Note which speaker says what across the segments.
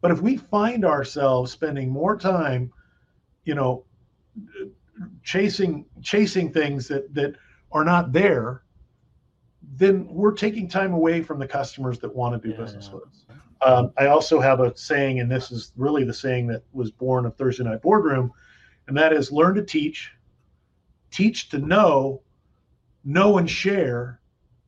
Speaker 1: But if we find ourselves spending more time, you know, chasing chasing things that that are not there, then we're taking time away from the customers that want to do
Speaker 2: Yeah,
Speaker 1: business with us. Um, I also have a saying, and this is really the saying that was born of Thursday Night Boardroom, and that is learn to teach, teach to know, know and share,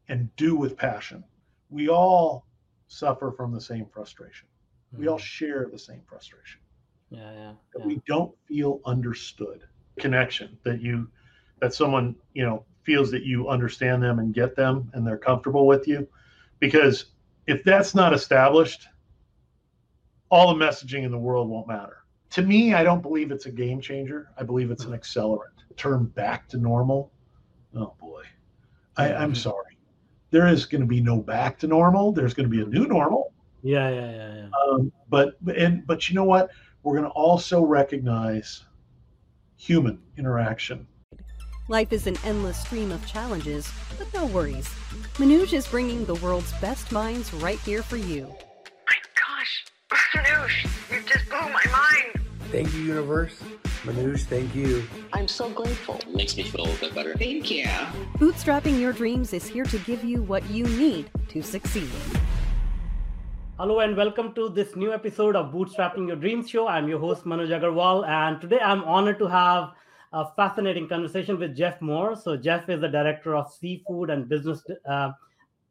Speaker 1: and do with passion. We all suffer from the same frustration. We all hmm. share the same frustration.
Speaker 2: Yeah, yeah.
Speaker 1: That
Speaker 2: yeah.
Speaker 1: we don't feel understood. Connection that you, that someone you know feels that you understand them and get them, and they're comfortable with you, because if that's not established, all the messaging in the world won't matter. To me, I don't believe it's a game changer. I believe it's an hmm. accelerant. Turn back to normal. Oh boy. I, I'm hmm. sorry. There is going to be no back to normal. There's going to be a new normal.
Speaker 2: Yeah, yeah, yeah, yeah.
Speaker 1: Um, but and but you know what? We're going to also recognize human interaction.
Speaker 3: Life is an endless stream of challenges, but no worries. Manoj is bringing the world's best minds right here for you.
Speaker 4: My gosh, Manoj, you just blew my mind.
Speaker 5: Thank you, universe. Manoj, thank you.
Speaker 4: I'm so grateful.
Speaker 6: It makes me feel a little bit better.
Speaker 4: Thank you.
Speaker 3: Bootstrapping your dreams is here to give you what you need to succeed.
Speaker 2: Hello and welcome to this new episode of Bootstrapping Your Dreams Show. I'm your host Manoj Agarwal, and today I'm honored to have a fascinating conversation with Jeff Moore. So Jeff is the director of seafood and business uh,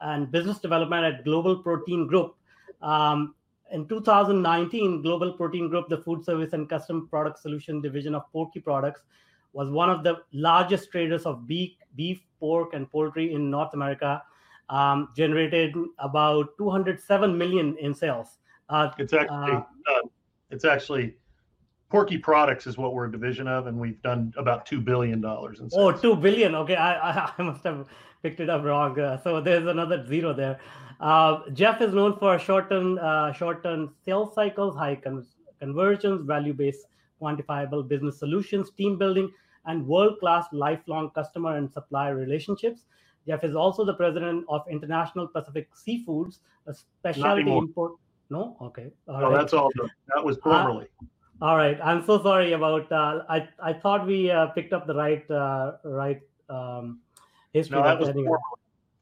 Speaker 2: and business development at Global Protein Group. Um, in 2019, Global Protein Group, the food service and custom product solution division of Porky Products, was one of the largest traders of beef, beef, pork, and poultry in North America. Um, generated about 207 million in sales. Uh,
Speaker 1: It's actually
Speaker 2: Uh,
Speaker 1: it's actually Porky Products is what we're a division of, and we've done about two billion dollars in
Speaker 2: Oh,
Speaker 1: sales.
Speaker 2: 2 billion. Okay, I, I, I must have picked it up wrong. Uh, so there's another zero there. Uh, Jeff is known for short-term, uh, short-term sales cycles, high con- conversions, value-based, quantifiable business solutions, team building, and world-class lifelong customer and supplier relationships. Jeff is also the president of International Pacific Seafoods, a specialty import. No, okay, all
Speaker 1: Oh,
Speaker 2: right.
Speaker 1: that's all. That was formerly.
Speaker 2: All right, I'm so sorry about. Uh, I I thought we uh, picked up the right uh, right um, history.
Speaker 1: no, that was
Speaker 2: anyway.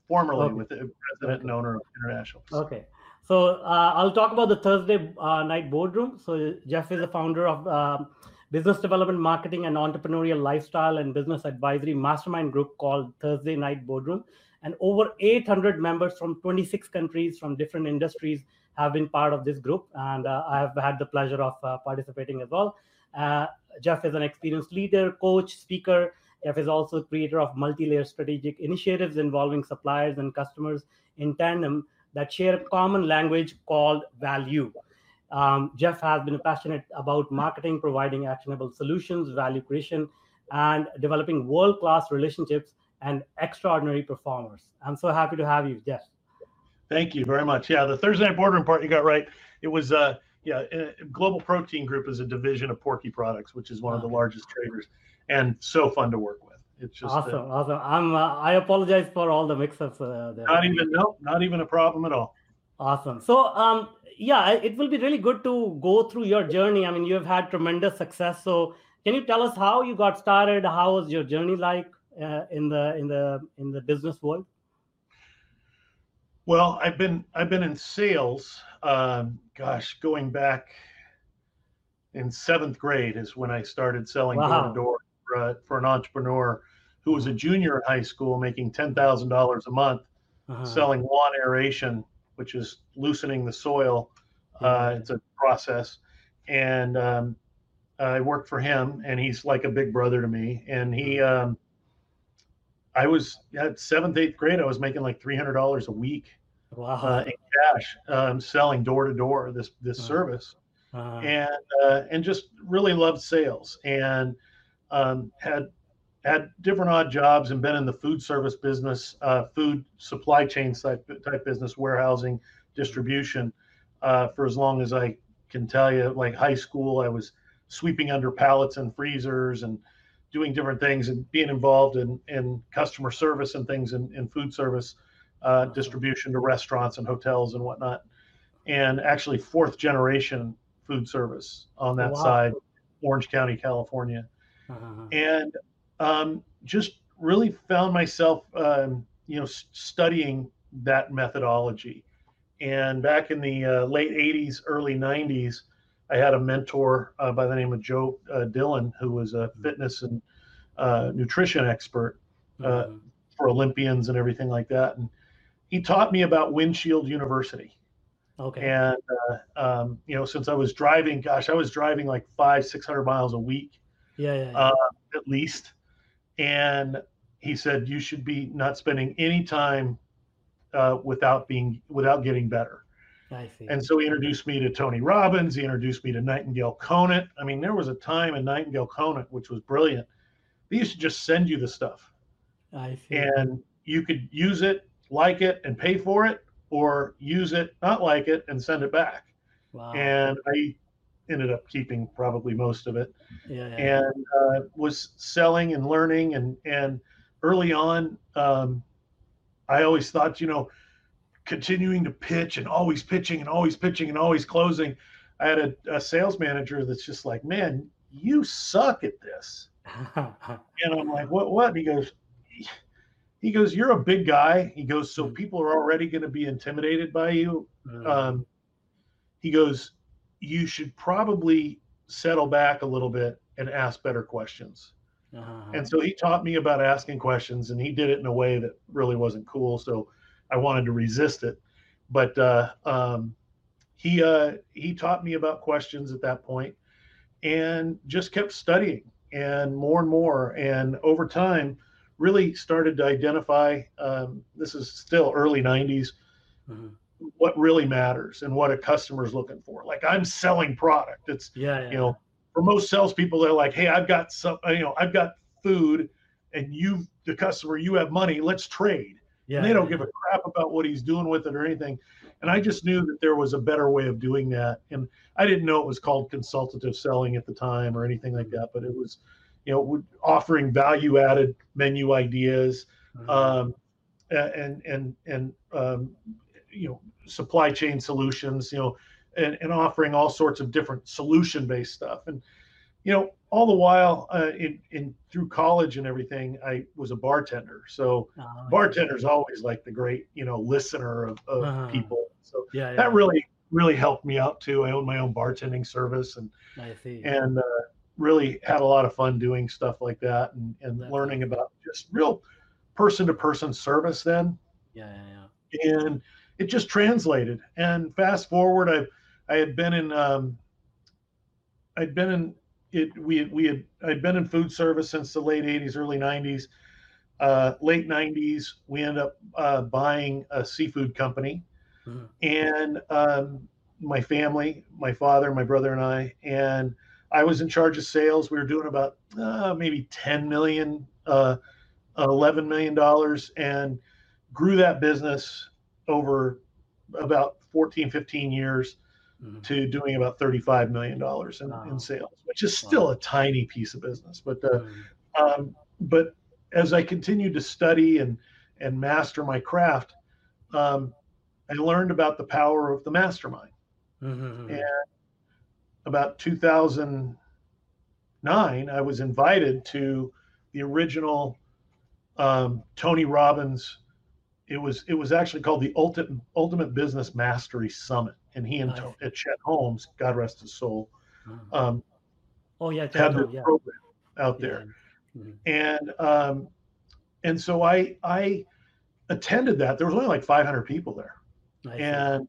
Speaker 1: formerly, formerly
Speaker 2: Okay.
Speaker 1: with the president and owner of International.
Speaker 2: Okay, so uh, I'll talk about the Thursday uh, night boardroom. So Jeff is the founder of um business development, marketing, and entrepreneurial lifestyle and business advisory mastermind group called Thursday Night Boardroom, and over 800 members from 26 countries from different industries have been part of this group, and uh, I have had the pleasure of uh, participating as well. Uh, Jeff is an experienced leader, coach, speaker. Jeff is also creator of multi-layer strategic initiatives involving suppliers and customers in tandem that share a common language called value. Um, Jeff has been passionate about marketing, providing actionable solutions, value creation, and developing world class relationships and extraordinary performers. I'm so happy to have you, Jeff.
Speaker 1: Thank you very much. Yeah, the Thursday night boardroom part you got right. It was uh yeah, uh, Global Protein Group is a division of Porky Products, which is one of the largest traders, and so fun to work with. It's just uh,
Speaker 2: awesome, awesome. I'm. Uh, I apologize for all the mix-ups uh, there.
Speaker 1: not even no, not even a problem at all.
Speaker 2: Awesome. So, um, yeah, it will be really good to go through your journey. I mean, you have had tremendous success. So, can you tell us how you got started? How was your journey like uh, in the in the in the business world?
Speaker 1: Well, I've been I've been in sales. Um, gosh, going back in seventh grade is when I started selling door to door for, uh, for an entrepreneur who was a junior in high school, making ten thousand dollars a month,
Speaker 2: Uh-huh.
Speaker 1: selling lawn aeration, which is loosening the soil. Uh,
Speaker 2: Yeah.
Speaker 1: it's a process, and um, I worked for him, and he's like a big brother to me. And he, um, I was at seventh, eighth grade. I was making like three hundred dollars a week
Speaker 2: Wow.
Speaker 1: uh, in cash, um, selling door to door this this
Speaker 2: Wow.
Speaker 1: service,
Speaker 2: Uh-huh.
Speaker 1: and uh, and just really loved sales and um, had had different odd jobs and been in the food service business, uh, food supply chain type type business, warehousing, distribution, uh, for as long as I can tell you. Like high school, I was sweeping under pallets and freezers and doing different things and being involved in in customer service and things in, in food service uh, distribution to restaurants and hotels and whatnot. and actually fourth generation food service on that
Speaker 2: Wow.
Speaker 1: side, Orange County, California
Speaker 2: Uh-huh.
Speaker 1: and um, just really found myself, um, you know, studying that methodology. And back in the uh, late '80s, early '90s, I had a mentor uh, by the name of Joe uh, Dillon, who was a fitness and uh, nutrition expert uh,
Speaker 2: Mhm.
Speaker 1: for Olympians and everything like that. And he taught me about Windshield University.
Speaker 2: okay.
Speaker 1: And uh, um, you know, since I was driving, gosh, I was driving like five, six hundred miles a week
Speaker 2: yeah, yeah, yeah.
Speaker 1: uh, at least. And he said you should be not spending any time uh, without being without getting better.
Speaker 2: I see.
Speaker 1: And so he introduced me to Tony Robbins. He introduced me to Nightingale Conant. I mean, there was a time in Nightingale Conant which was brilliant. They used to just send you the stuff,
Speaker 2: I see.
Speaker 1: and you could use it, like it, and pay for it, or use it, not like it, and send it back.
Speaker 2: wow.
Speaker 1: And I ended up keeping probably most of it.
Speaker 2: Yeah, yeah,
Speaker 1: and uh, was selling and learning and and early on um, i always thought you know continuing to pitch and always pitching and always pitching and always closing. I had a, a sales manager that's just like man you suck at this. And i'm like what what? And he goes he goes you're a big guy. He goes so people are already going to be intimidated by you.
Speaker 2: Mm.
Speaker 1: um, he goes, you should probably settle back a little bit and ask better questions.
Speaker 2: Uh-huh.
Speaker 1: And so he taught me about asking questions, and he did it in a way that really wasn't cool. So I wanted to resist it, but uh, um, he uh, he taught me about questions at that point, and just kept studying and more and more, and over time, really started to identify. Um, this is still early '90s
Speaker 2: Mhm.
Speaker 1: What really matters and what a customer's looking for. Like I'm selling product. It's
Speaker 2: yeah, yeah.
Speaker 1: you know, for most salespeople, they're like, "Hey, I've got some, you know, I've got food, and you, the customer, you have money. Let's trade."
Speaker 2: yeah,
Speaker 1: and they don't
Speaker 2: yeah,
Speaker 1: give a crap about what he's doing with it or anything. And I just knew that there was a better way of doing that. And I didn't know it was called consultative selling at the time or anything like that, but it was, you know, offering value added menu ideas
Speaker 2: Mhm.
Speaker 1: um, and and and um, you know supply chain solutions you know and, and offering all sorts of different solution based stuff. And you know all the while uh, in in through college and everything i was a bartender. So
Speaker 2: Ah,
Speaker 1: bartender's always like the great you know listener of, of
Speaker 2: Uh-huh.
Speaker 1: people. So
Speaker 2: yeah, yeah,
Speaker 1: that really really helped me out too. I own my own bartending service and and uh, really had a lot of fun doing stuff like that and, and
Speaker 2: That's
Speaker 1: learning about just real person to person service then.
Speaker 2: Yeah, yeah, yeah.
Speaker 1: and it just translated. And fast forward i i had been in um i'd been in it we we had i'd been in food service since the late 80s early 90s uh late 90s we ended up uh buying a seafood company.
Speaker 2: Mhm.
Speaker 1: and um my family my father my brother and i and i was in charge of sales. We were doing about uh, maybe 10 million uh 11 million dollars and grew that business over about 14 15 years
Speaker 2: Mhm.
Speaker 1: to doing about 35 million dollars in,
Speaker 2: Wow.
Speaker 1: in sales which is still
Speaker 2: Wow.
Speaker 1: a tiny piece of business but uh,
Speaker 2: Mhm.
Speaker 1: um, but as I continued to study and and master my craft, um, I learned about the power of the mastermind.
Speaker 2: Mhm.
Speaker 1: And about 2009, I was invited to the original um, Tony Robbins. It was it was actually called the Ultimate Ultimate Business Mastery Summit, and he and
Speaker 2: Nice.
Speaker 1: Chet Holmes, God rest his soul,
Speaker 2: Mhm.
Speaker 1: um,
Speaker 2: oh yeah,
Speaker 1: had this
Speaker 2: yeah.
Speaker 1: program out there
Speaker 2: yeah. Mhm.
Speaker 1: and um, and so I I attended that. There was only like 500 people there, and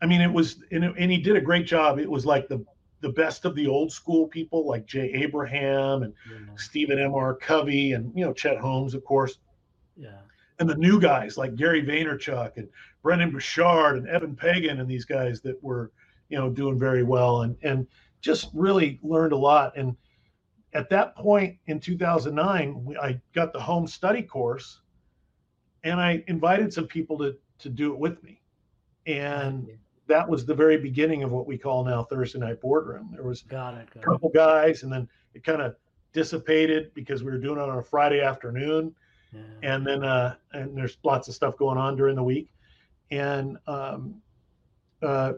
Speaker 1: I mean it was and, it- and he did a great job. It was like the the best of the old school people like Jay Abraham and
Speaker 2: Yeah,
Speaker 1: Stephen M. R. Covey and you know Chet Holmes of course,
Speaker 2: yeah.
Speaker 1: And the new guys like Gary Vaynerchuk and Brendon Burchard and Eben Pagan and these guys that were you know doing very well and and just really learned a lot and at that point in 2009 we, i got the home study course and i invited some people to to do it with me and that was the very beginning of what we call now thursday night boardroom there was
Speaker 2: got it.
Speaker 1: a
Speaker 2: Got it.
Speaker 1: couple guys and then it kind of dissipated because we were doing it on a friday afternoon. And then uh and there's lots of stuff going on during the week and um uh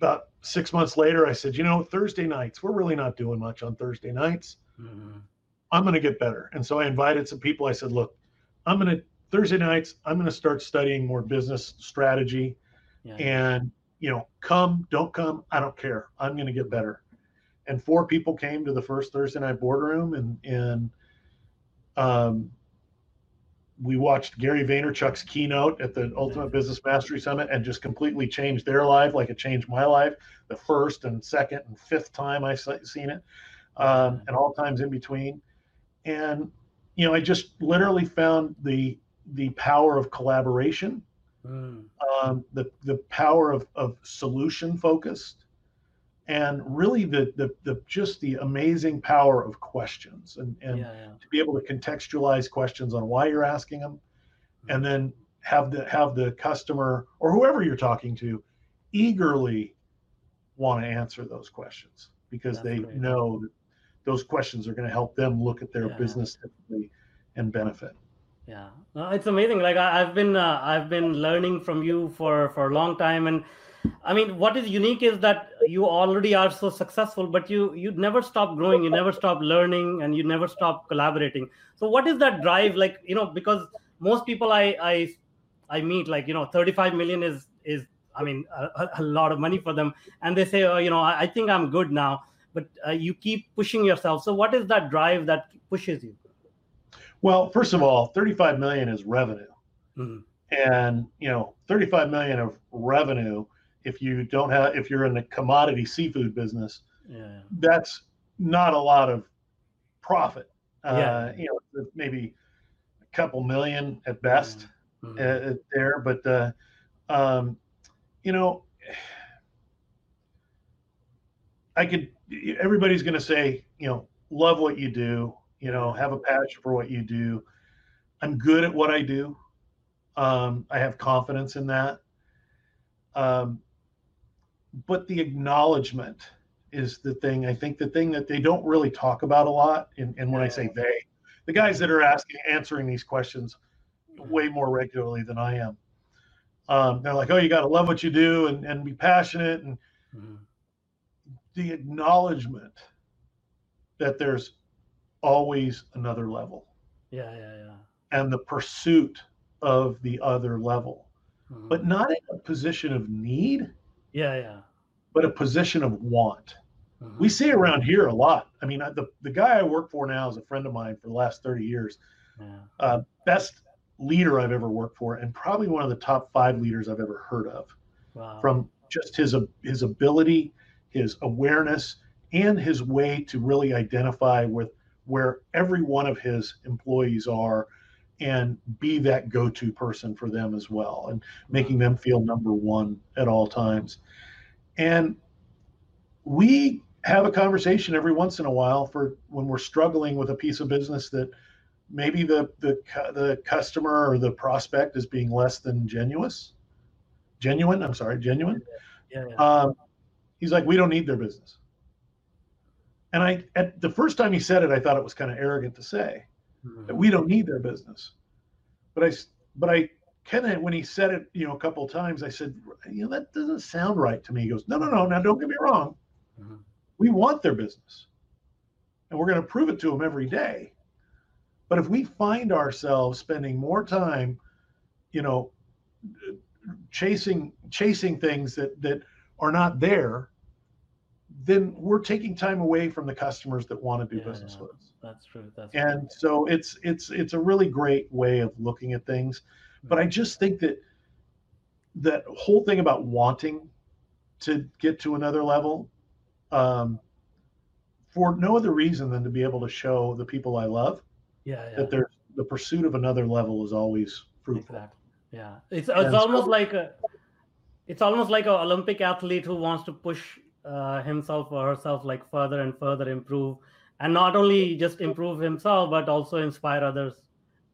Speaker 1: about six months later, I said, you know, Thursday nights, we're really not doing much on Thursday nights.
Speaker 2: Mhm.
Speaker 1: I'm going to get better. And so I invited some people. I said, look, I'm going to, Thursday nights, I'm going to start studying more business strategy.
Speaker 2: Yeah.
Speaker 1: And, you know, come, don't come, I don't care. I'm going to get better. And four people came to the first Thursday night boardroom and, and, um, we watched Gary Vaynerchuk's keynote at the Ultimate Business Mastery Summit and just completely changed their life, like it changed my life. The first and second and fifth time I se- seen it, um, and all times in between. And you know, I just literally found the the power of collaboration,
Speaker 2: Mm.
Speaker 1: um, the the power of of solution focused, and really the the the just the amazing power of questions and and
Speaker 2: yeah, yeah.
Speaker 1: to be able to contextualize questions on why you're asking them and then have the have the customer or whoever you're talking to eagerly want to answer those questions because
Speaker 2: That's
Speaker 1: they
Speaker 2: great.
Speaker 1: know that those questions are going to help them look at their
Speaker 2: Yeah.
Speaker 1: business differently and benefit
Speaker 2: Yeah, no, it's amazing. Like I, I've been, uh, I've been learning from you for for a long time, and I mean, what is unique is that you already are so successful, but you you never stop growing, you never stop learning, and you never stop collaborating. So, what is that drive? Like, you know, because most people I I I meet, like, you know, 35 million is is I mean a, a- lot of money for them, and they say, oh, you know, I, I think I'm good now, but uh, you keep pushing yourself. So, what is that drive that pushes you?
Speaker 1: well first of all 35 million is revenue
Speaker 2: Mhm.
Speaker 1: and you know 35 million of revenue if you don't have if you're in the commodity seafood business
Speaker 2: Yeah,
Speaker 1: that's not a lot of profit.
Speaker 2: Yeah.
Speaker 1: Uh, you know, maybe a couple million at best
Speaker 2: Mhm.
Speaker 1: uh, there, but uh, um, you know, I could. Everybody's going to say, you know, love what you do. You know, have a passion for what you do. I'm good at what I do. Um, I have confidence in that. Um, but the acknowledgement is the thing. I think the thing that they don't really talk about a lot. And, and when I say they, the guys that are asking, answering these questions way more regularly than I am. Um, they're like, oh, you got to love what you do and, and be passionate. And
Speaker 2: Mhm.
Speaker 1: the acknowledgement that there's always another level
Speaker 2: Yeah, yeah, yeah.
Speaker 1: and the pursuit of the other level,
Speaker 2: Mhm.
Speaker 1: but not in a position of need,
Speaker 2: yeah, yeah.
Speaker 1: but a position of want.
Speaker 2: Mhm.
Speaker 1: We see around here a lot. I mean, I- the, the guy I work for now is a friend of mine for the last 30 years.
Speaker 2: yeah.
Speaker 1: Uh, best leader I've ever worked for, and probably one of the top five leaders I've ever heard of.
Speaker 2: Wow.
Speaker 1: From just his his ability, his awareness, and his way to really identify with where every one of his employees are, and be that go-to person for them as well, and making them feel number one at all times. And we have a conversation every once in a while for when we're struggling with a piece of business that maybe the the the customer or the prospect is being less than genuine genuine i'm sorry genuine
Speaker 2: yeah, yeah.
Speaker 1: um, he's like we don't need their business and i at the first time he said it i thought it was kind of arrogant to say that
Speaker 2: Mhm.
Speaker 1: we don't need their business. But I, but i kind of when he said it you know a couple of times i said you know that doesn't sound right to me. He goes no no no now don't get me wrong.
Speaker 2: Mhm.
Speaker 1: we want their business. And we're going to prove it to them every day. But if we find ourselves spending more time you know chasing chasing things that that are not there then we're taking time away from the customers that want to do
Speaker 2: Yeah,
Speaker 1: business with us
Speaker 2: That's true. That's
Speaker 1: and so it's it's it's a really great way of looking at things but i just think that that whole thing about wanting to get to another level um, for no other reason than to be able to show the people i love
Speaker 2: yeah, yeah.
Speaker 1: that there's the pursuit of another level is always fruitful
Speaker 2: Exactly. Yeah. It's
Speaker 1: And
Speaker 2: it's
Speaker 1: so-
Speaker 2: almost like a, it's almost like an Olympic athlete who wants to push uh, himself or herself like further and further improve, and not only just improve himself but also inspire others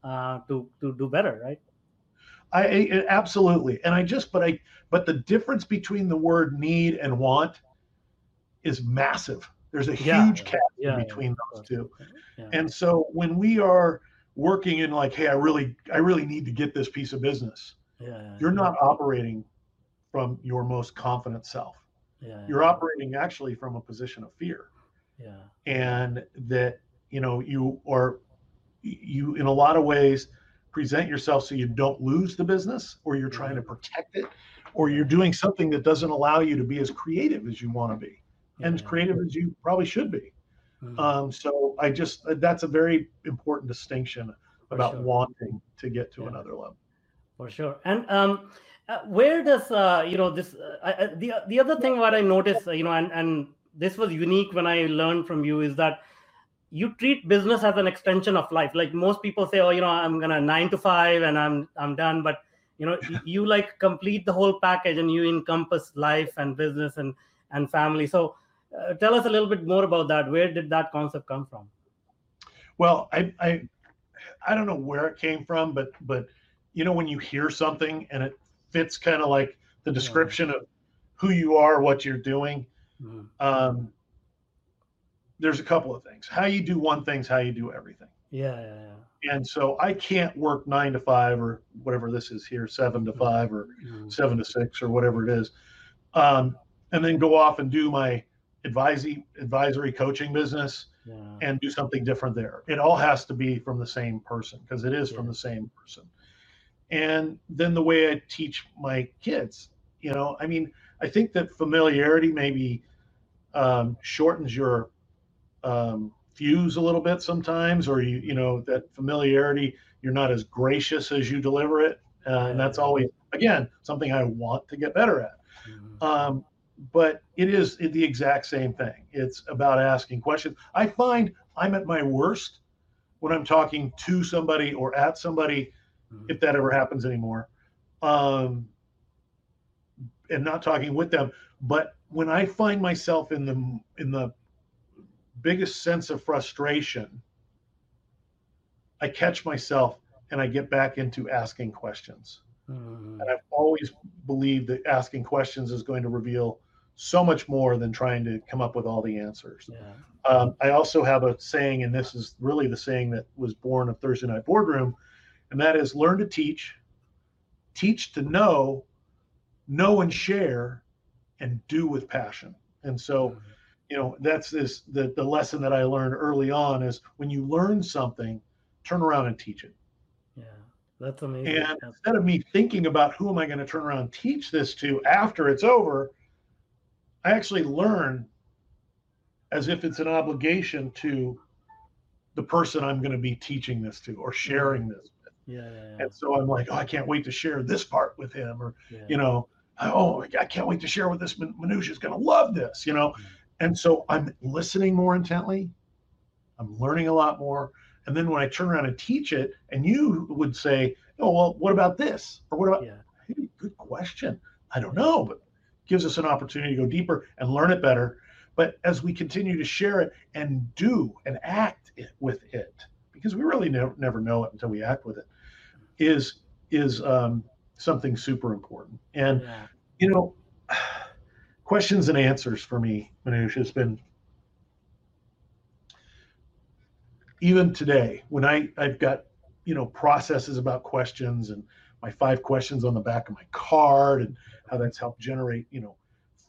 Speaker 2: uh, to to do better. Right.
Speaker 1: I, I absolutely, and I just, but I, but the difference between the word need and want is massive. There's a
Speaker 2: Yeah,
Speaker 1: huge chasm
Speaker 2: yeah, yeah,
Speaker 1: between
Speaker 2: of
Speaker 1: those two.
Speaker 2: Yeah.
Speaker 1: And so when we are working in like, hey, I really, I really need to get this piece of business,
Speaker 2: yeah, yeah,
Speaker 1: you're
Speaker 2: yeah.
Speaker 1: not operating from your most confident self.
Speaker 2: Yeah
Speaker 1: you're operating actually from a position of fear.
Speaker 2: Yeah.
Speaker 1: And that you know you or you in a lot of ways present yourself so you don't lose the business or you're trying to protect it or you're doing something that doesn't allow you to be as creative as you want to be and as creative as you probably should be.
Speaker 2: Mhm.
Speaker 1: um, so i just that's a very important distinction about
Speaker 2: sure.
Speaker 1: wanting to get to another level.
Speaker 2: For sure. And um uh, where does uh you know this uh, I- the the other thing what i noticed uh, you know and and this was unique when i learned from you is that you treat business as an extension of life. Like most people say oh you know i'm gonna nine to five and i'm i'm done but you know you like complete the whole package and you encompass life and business and and family. So uh, tell us a little bit more about that. Where did that concept come from?
Speaker 1: Well, I, I I don't know where it came from, but but you know when you hear something and it fits kind of like the description of who you are, what you're doing.
Speaker 2: Mhm.
Speaker 1: Um, there's a couple of things. How you do one thing's how you do everything.
Speaker 2: yeah yeah yeah
Speaker 1: And so I can't work nine to five or whatever this is here, seven to five or
Speaker 2: Mhm.
Speaker 1: seven to six or whatever it is, um, and then go off and do my advisory advisory coaching business
Speaker 2: yeah
Speaker 1: and do something different there. It all has to be from the same person because it is from the same person. And then the way I teach my kids, you know, I mean, I think that familiarity maybe um, shortens your um, fuse a little bit sometimes, or you, you know, that familiarity, you're not as gracious as you deliver it. Uh, and that's always, again, something I want to get better at.
Speaker 2: Mhm.
Speaker 1: Um, but it is the exact same thing. It's about asking questions. I find I'm at my worst when I'm talking to somebody or at somebody,
Speaker 2: Mhm.
Speaker 1: if that ever happens anymore, um, and not talking with them. But when I find myself in the in the biggest sense of frustration, I catch myself and I get back into asking questions.
Speaker 2: Mhm.
Speaker 1: And I've always believed that asking questions is going to reveal so much more than trying to come up with all the answers.
Speaker 2: yeah
Speaker 1: Um, I also have a saying, and this is really the saying that was born of Thursday Night Boardroom, and that is learn to teach, teach to know, know and share, and do with passion. And so,
Speaker 2: Mhm.
Speaker 1: you know, that's this the, the lesson that I learned early on is when you learn something, turn around and teach it.
Speaker 2: Yeah, that's amazing.
Speaker 1: And instead of me thinking about who am I going to turn around and teach this to after it's over, I actually learn as if it's an obligation to the person I'm going to be teaching this to or sharing this.
Speaker 2: Yeah, yeah, yeah.
Speaker 1: And so I'm like, oh, I can't wait to share this part with him, or
Speaker 2: yeah.
Speaker 1: you know, oh, I can't wait to share with this. Minutia is going to love this, you know.
Speaker 2: Mm.
Speaker 1: And so I'm listening more intently. I'm learning a lot more. And then when I turn around and teach it, and you would say, oh, well, what about this? Or what about,
Speaker 2: yeah,
Speaker 1: hey, good question. I don't know, but gives us an opportunity to go deeper and learn it better. But as we continue to share it and do and act it with it, because we really never, never know it until we act with it, is is um, something super important. And
Speaker 2: yeah,
Speaker 1: you know, questions and answers for me, Manoj, has been even today when I I've got you know processes about questions and my five questions on the back of my card and how that's helped generate you know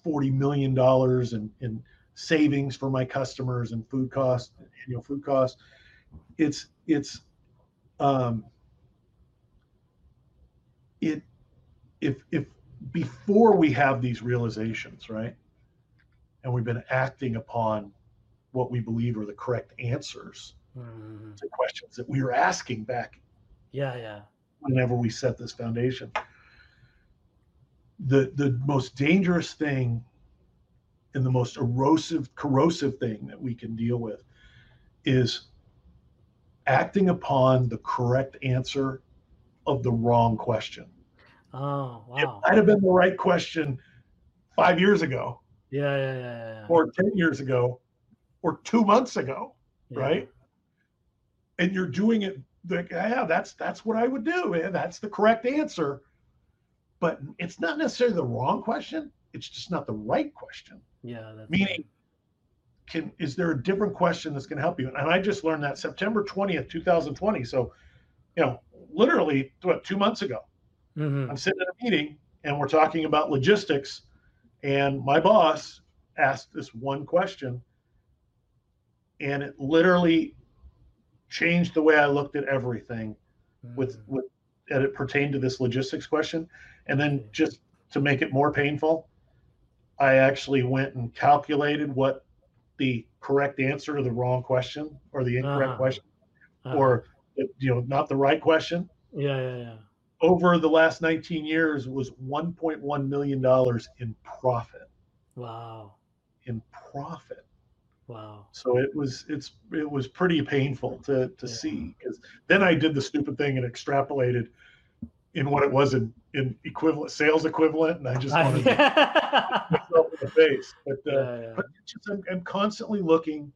Speaker 1: forty million dollars in in savings for my customers and food costs annual food costs. It's it's um it if if before we have these realizations, right? And we've been acting upon what we believe are the correct answers
Speaker 2: Mhm.
Speaker 1: to questions that we were asking back
Speaker 2: yeah, yeah,
Speaker 1: whenever we set this foundation. The the most dangerous thing and the most erosive, corrosive thing that we can deal with is acting upon the correct answer of the wrong question.
Speaker 2: Oh, wow.
Speaker 1: It might have been the right question five years ago,
Speaker 2: Yeah, yeah, yeah, yeah,
Speaker 1: or 10 years ago, or two months ago,
Speaker 2: Yeah.
Speaker 1: right? And you're doing it like, yeah, that's that's what I would do. Man. That's the correct answer. But it's not necessarily the wrong question. It's just not the right question.
Speaker 2: Yeah, that's
Speaker 1: Meaning, can is there a different question that's going to help you? And I just learned that September 20th, 2020. So, you know, literally what two months ago.
Speaker 2: Hmm
Speaker 1: I'm sitting in a meeting and we're talking about logistics And my boss asked this one question, and it literally changed the way I looked at everything with
Speaker 2: Mm.
Speaker 1: with and it pertained to this logistics question. And then just to make it more painful, I actually went and calculated what the correct answer to the wrong question or the incorrect
Speaker 2: Uh-huh.
Speaker 1: question
Speaker 2: Uh,
Speaker 1: or you know not the right question
Speaker 2: yeah, yeah, yeah.
Speaker 1: Over the last 19 years was 1.1 million dollars in profit
Speaker 2: Wow,
Speaker 1: in profit
Speaker 2: wow.
Speaker 1: so it was it's it was pretty painful to to
Speaker 2: Yeah.
Speaker 1: see because then i did the stupid thing and extrapolated in what it was in in equivalent sales equivalent and i just wanted to myself in the face but uh,
Speaker 2: yeah.
Speaker 1: but just, I'm, I'm constantly looking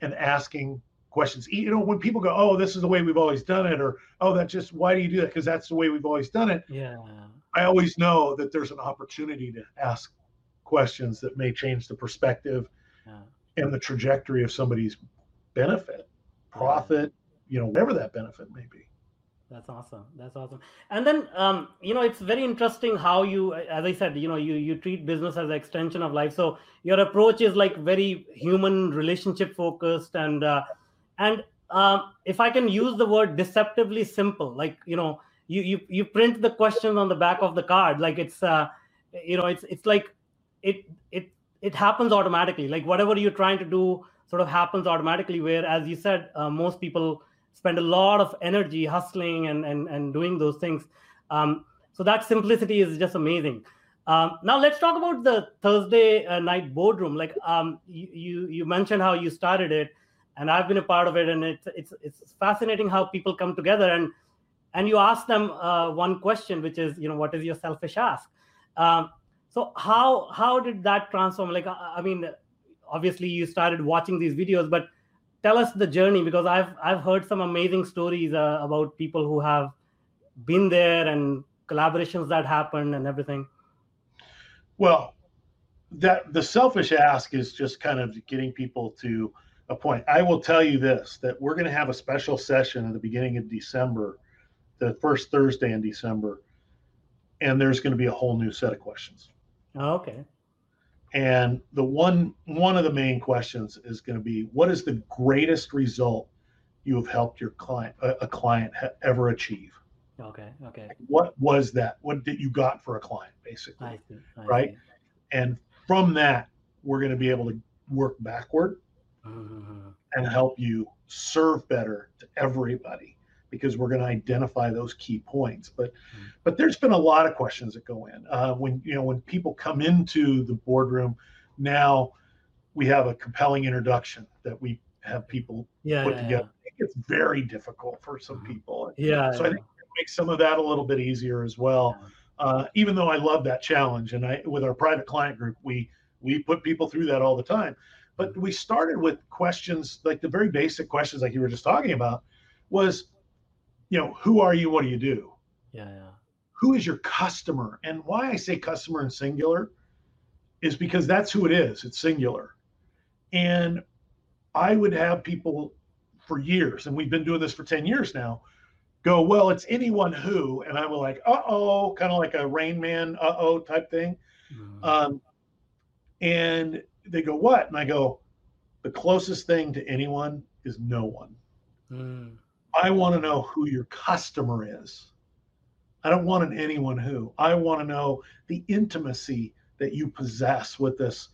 Speaker 1: and asking questions you know when people go oh this is the way we've always done it or oh that's just why do you do that because that's the way we've always done it
Speaker 2: yeah.
Speaker 1: I always know that there's an opportunity to ask questions that may change the perspective
Speaker 2: Yeah.
Speaker 1: and the trajectory of somebody's benefit, profit, you know, whatever that benefit may be.
Speaker 2: That's awesome. That's awesome. And then, um, you know, it's very interesting how you, as I said, you know, you you treat business as an extension of life. So your approach is like very human, relationship focused, and uh, and um, if I can use the word deceptively simple, like you know, you you you print the question on the back of the card, like it's, uh, you know, it's it's like it it it happens automatically. Like whatever you're trying to do, sort of happens automatically. Where, as you said, uh, most people spend a lot of energy hustling and and, and doing those things um, so that simplicity is just amazing um, now let's talk about the thursday uh, night boardroom like um, you, you you mentioned how you started it and i've been a part of it and it's it's it's fascinating how people come together. And and you ask them uh, one question which is you know what is your selfish ask? Um, so how how did that transform? Like I, I mean obviously you started watching these videos but tell us the journey because i've i've heard some amazing stories uh, about people who have been there and collaborations that happened and everything.
Speaker 1: Well, that the selfish ask is just kind of getting people to a point. I will tell you this that we're going to have a special session at the beginning of December, the first Thursday in December, and there's going to be a whole new set of questions.
Speaker 2: Oh, okay
Speaker 1: and the one one of the main questions is going to be what is the greatest result you have helped your client a, a client ha- ever achieve
Speaker 2: okay okay
Speaker 1: what was that what did you got for a client basically
Speaker 2: I see, I
Speaker 1: Right.
Speaker 2: see.
Speaker 1: and from that we're going to be able to work backward
Speaker 2: Mhm.
Speaker 1: and help you serve better to everybody because we're going to identify those key points. But
Speaker 2: Mm.
Speaker 1: but there's been a lot of questions that go in. Uh, when you know when people come into the boardroom now we have a compelling introduction that we have people
Speaker 2: yeah
Speaker 1: put
Speaker 2: yeah,
Speaker 1: together. it gets very difficult for some people.
Speaker 2: Yeah
Speaker 1: so i think it makes some of that a little bit easier as well. Uh, even though i love that challenge and i with our private client group we we put people through that all the time but we started with questions like the very basic questions like you were just talking about was you know who are you? What do you do?
Speaker 2: Yeah yeah.
Speaker 1: Who is your customer? And why i say customer in singular is because that's who it is. It's singular. And i would have people for years and we've been doing this for 10 years now go well it's anyone who and i'm like uh-oh kind of like a rain man uh-oh type thing.
Speaker 2: Mhm.
Speaker 1: um, and they go what and i go the closest thing to anyone is no one
Speaker 2: Mm.
Speaker 1: I want to know who your customer is. I don't want an anyone who. I want to know the intimacy that you possess with this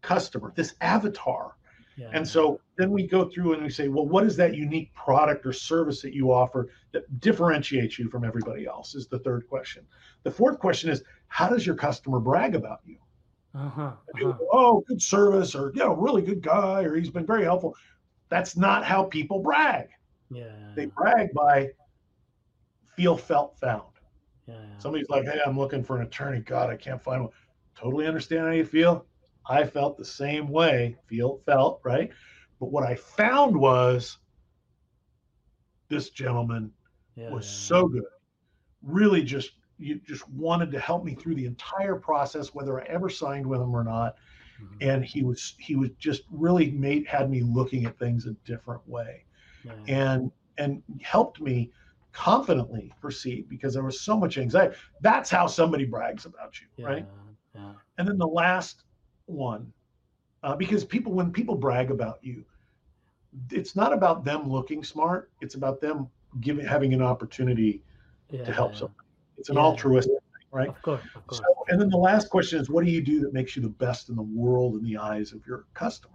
Speaker 1: customer, this avatar.
Speaker 2: yeah
Speaker 1: And so then we go through and we say, well, what is that unique product or service that you offer that differentiates you from everybody else? Is the third question. The fourth question is, how does your customer brag about you?
Speaker 2: Uh-huh, uh-huh.
Speaker 1: go, oh, good service, or you know, really good guy, or he's been very helpful. That's not how people brag.
Speaker 2: Yeah.
Speaker 1: they brag by feel felt found.
Speaker 2: Yeah, yeah.
Speaker 1: somebody's like hey i'm looking for an attorney. God i can't find one. Totally understand how you feel. I felt the same way feel felt right? But what i found was this gentleman
Speaker 2: yeah,
Speaker 1: was
Speaker 2: yeah,
Speaker 1: so good. Really just you just wanted to help me through the entire process whether i ever signed with him or not
Speaker 2: Mhm.
Speaker 1: and he was he was just really made had me looking at things a different way and and helped me confidently proceed because there was so much anxiety that's how somebody brags about you
Speaker 2: yeah,
Speaker 1: right
Speaker 2: yeah.
Speaker 1: And then the last one, uh, because people, when people brag about you, it's not about them looking smart. It's about them giving, having an opportunity
Speaker 2: yeah,
Speaker 1: to help someone. It's an
Speaker 2: Yeah.
Speaker 1: altruistic thing, right?
Speaker 2: Of course, of course.
Speaker 1: So, and then the last question is, what do you do that makes you the best in the world in the eyes of your customer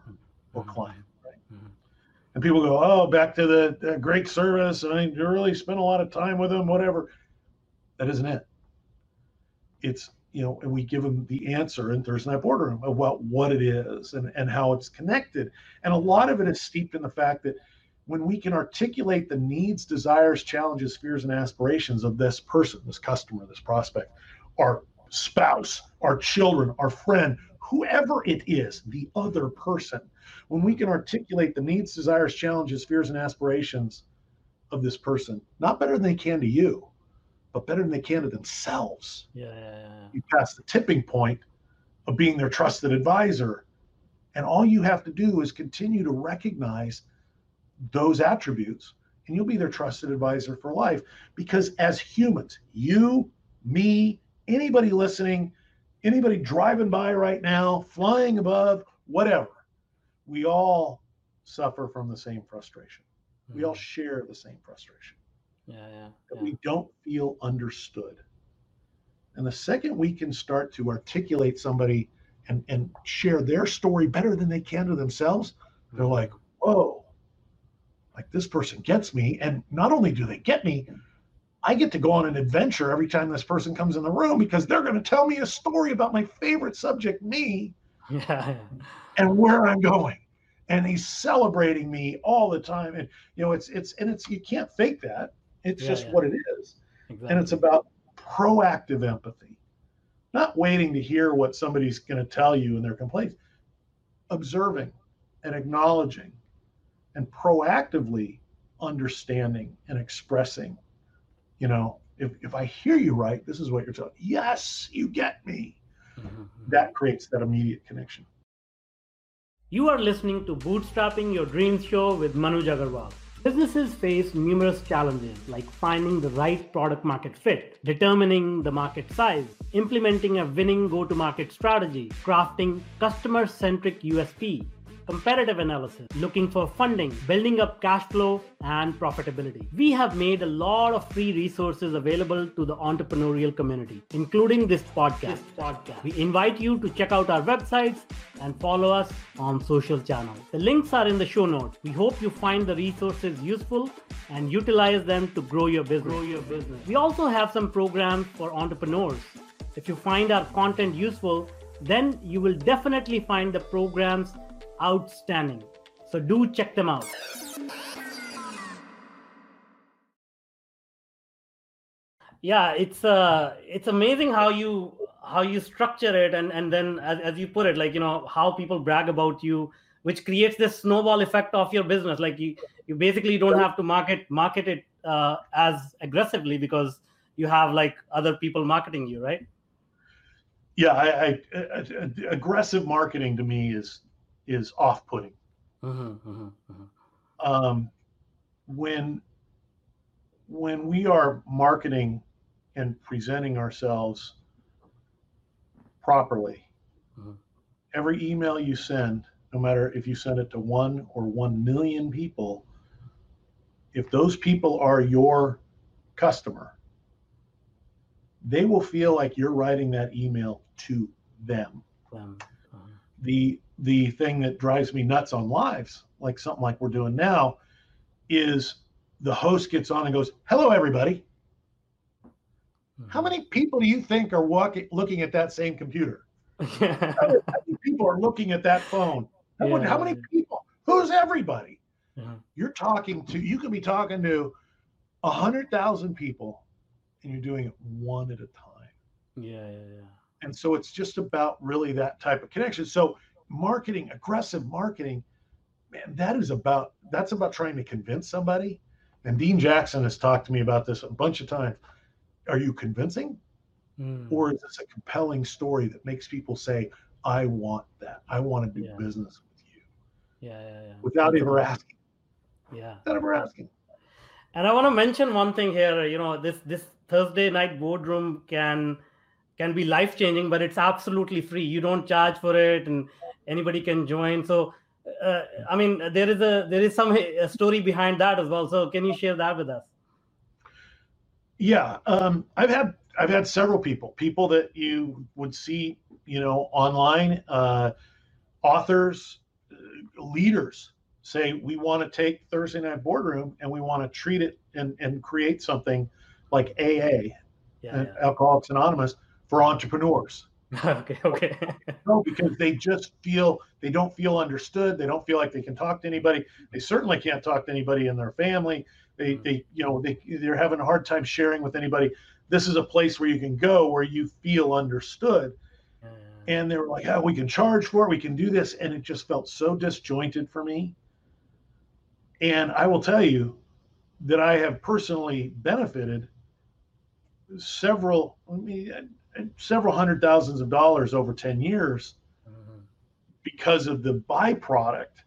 Speaker 1: or
Speaker 2: Mhm.
Speaker 1: client, right?
Speaker 2: Mhm.
Speaker 1: And people go, oh, back to the, great service, I mean, you really spent a lot of time with them, whatever. That isn't it. It's you know, and we give them the answer in Thursday Night Boardroom about what it is and, and how it's connected. And a lot of it is steeped in the fact that when we can articulate the needs, desires, challenges, fears, and aspirations of this person, this customer, this prospect, our spouse, our children, our friend, whoever it is, the other person, when we can articulate the needs, desires, challenges, fears, and aspirations of this person, not better than they can to you, but better than they can to themselves
Speaker 2: Yeah,
Speaker 1: you pass the tipping point of being their trusted advisor. And all you have to do is continue to recognize those attributes, and you'll be their trusted advisor for life. Because as humans, you, me, anybody listening, anybody driving by right now, flying above, whatever, we all suffer from the same frustration. We all
Speaker 2: Mhm.
Speaker 1: share the same frustration
Speaker 2: Yeah, yeah. yeah.
Speaker 1: we don't feel understood. And the second we can start to articulate somebody and, and share their story better than they can to themselves, they're
Speaker 2: Mhm.
Speaker 1: like, whoa, like this person gets me. And not only do they get me, I get to go on an adventure every time this person comes in the room because they're going to tell me a story about my favorite subject, me,
Speaker 2: yeah,
Speaker 1: and where I'm going. And he's celebrating me all the time. And you know, it's it's and it's you can't fake that. It's
Speaker 2: Yeah,
Speaker 1: just
Speaker 2: yeah.
Speaker 1: what it is.
Speaker 2: Exactly.
Speaker 1: and it's about proactive empathy not waiting to hear what somebody's going to tell you in their complaints observing and acknowledging and proactively understanding and expressing you know if, if i hear you right this is what you're telling yes you get me
Speaker 2: Mhm, mhm.
Speaker 1: that creates that immediate connection
Speaker 2: You are listening to Bootstrapping Your Dreams Show with Manoj Agarwal. Businesses face numerous challenges like finding the right product market fit, determining the market size, implementing a winning go to market strategy, crafting customer centric USP, competitive analysis, looking for funding, building up cash flow and profitability. We have made a lot of free resources available to the entrepreneurial community, including this podcast. This podcast. We invite you to check out our websites and follow us on social channels. The links are in the show notes. We hope you find the resources useful and utilize them to grow your business. Grow your business. We also have some programs for entrepreneurs. If you find our content useful, then you will definitely find the programs outstanding. So do check them out. Yeah, it's uh it's amazing how you how you structure it and and then as, as you put it like you know how people brag about you which creates this snowball effect of your business like you you basically don't have to market market it uh, as aggressively because you have like other people marketing you right
Speaker 1: yeah I, I, I- aggressive marketing to me is is off-putting. Um, when when we are marketing and presenting ourselves properly every email you send no matter if you send it to one or one million people if those people are your customer they will feel like you're writing that email to them.
Speaker 2: Um,
Speaker 1: the the thing that drives me nuts on lives, like something like we're doing now, is the host gets on and goes, "Hello, everybody. How hmm. many people do you think are walking, looking at that same computer?
Speaker 2: yeah
Speaker 1: How many people are looking at that phone? How, many- how many
Speaker 2: Yeah.
Speaker 1: people? Who's everybody?
Speaker 2: Yeah.
Speaker 1: You're talking to. You could be talking to a hundred thousand people, and you're doing it one at a time."
Speaker 2: yeah yeah yeah
Speaker 1: And so it's just about really that type of connection. So marketing, aggressive marketing, man, that is about that's about trying to convince somebody. And Dean Jackson has talked to me about this a bunch of times. Are you convincing
Speaker 2: Mm.
Speaker 1: or is this a compelling story that makes people say, I want that. I want to do
Speaker 2: Yeah.
Speaker 1: business with you
Speaker 2: yeah yeah yeah
Speaker 1: without ever asking.
Speaker 2: yeah
Speaker 1: Without ever asking.
Speaker 2: And I want to mention one thing here. You know, this this Thursday night boardroom can can be life changing, but it's absolutely free. You don't charge for it, and anybody can join. So, uh, I mean, there is a there is some a story behind that as well. So, can you share that with us?
Speaker 1: Yeah, um, I've had I've had several people, people that you would see, you know, online, uh, authors, uh, leaders say we want to take Thursday Night Boardroom and we want to treat it and and create something like AA,
Speaker 2: Yeah.
Speaker 1: Alcoholics Anonymous, for entrepreneurs.
Speaker 2: Yeah. okay. Okay.
Speaker 1: No, because they just feel they don't feel understood. They don't feel like they can talk to anybody. They certainly can't talk to anybody in their family. They, mm. they, you know, they they're having a hard time sharing with anybody. This is a place where you can go where you feel understood.
Speaker 2: Yeah.
Speaker 1: And they were like, "Oh, we can charge for it. We can do this," and it just felt so disjointed for me. And I will tell you that I have personally benefited several, I mean, several hundred thousands of dollars over ten years
Speaker 2: Mhm.
Speaker 1: because of the byproduct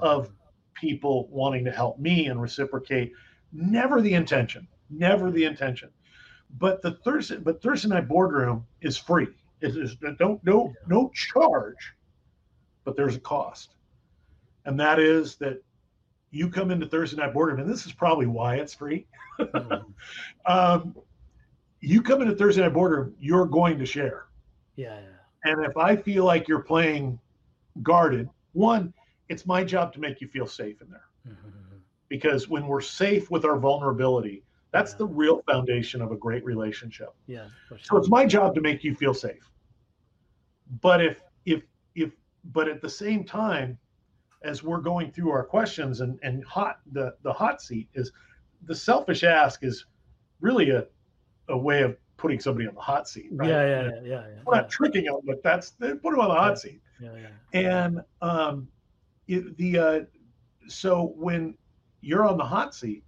Speaker 1: of people wanting to help me and reciprocate. Never the intention, never the intention. But the Thursday, but Thursday night boardroom is free. It is don't no no charge, but there's a cost, and that is that you come into Thursday night boardroom, and this is probably why it's free.
Speaker 2: Mhm.
Speaker 1: Um, you come into Thursday night boardroom, you're going to share.
Speaker 2: yeah. Yeah.
Speaker 1: And if I feel like you're playing guarded, one, it's my job to make you feel safe in there.
Speaker 2: Mhm.
Speaker 1: Because when we're safe with our vulnerability, that's
Speaker 2: Yeah.
Speaker 1: the real foundation of a great relationship.
Speaker 2: Yeah. For
Speaker 1: So it's my job to make you feel safe. But if if if but at the same time, as we're going through our questions and and hot the the hot seat is the selfish ask is really a a way of putting somebody on the hot seat. Right?
Speaker 2: Yeah. Yeah. Yeah. Yeah.
Speaker 1: We're
Speaker 2: Yeah.
Speaker 1: not tricking them, but that's they put them on the hot seat.
Speaker 2: Yeah. yeah.
Speaker 1: And um, it, the uh, so when you're on the hot seat,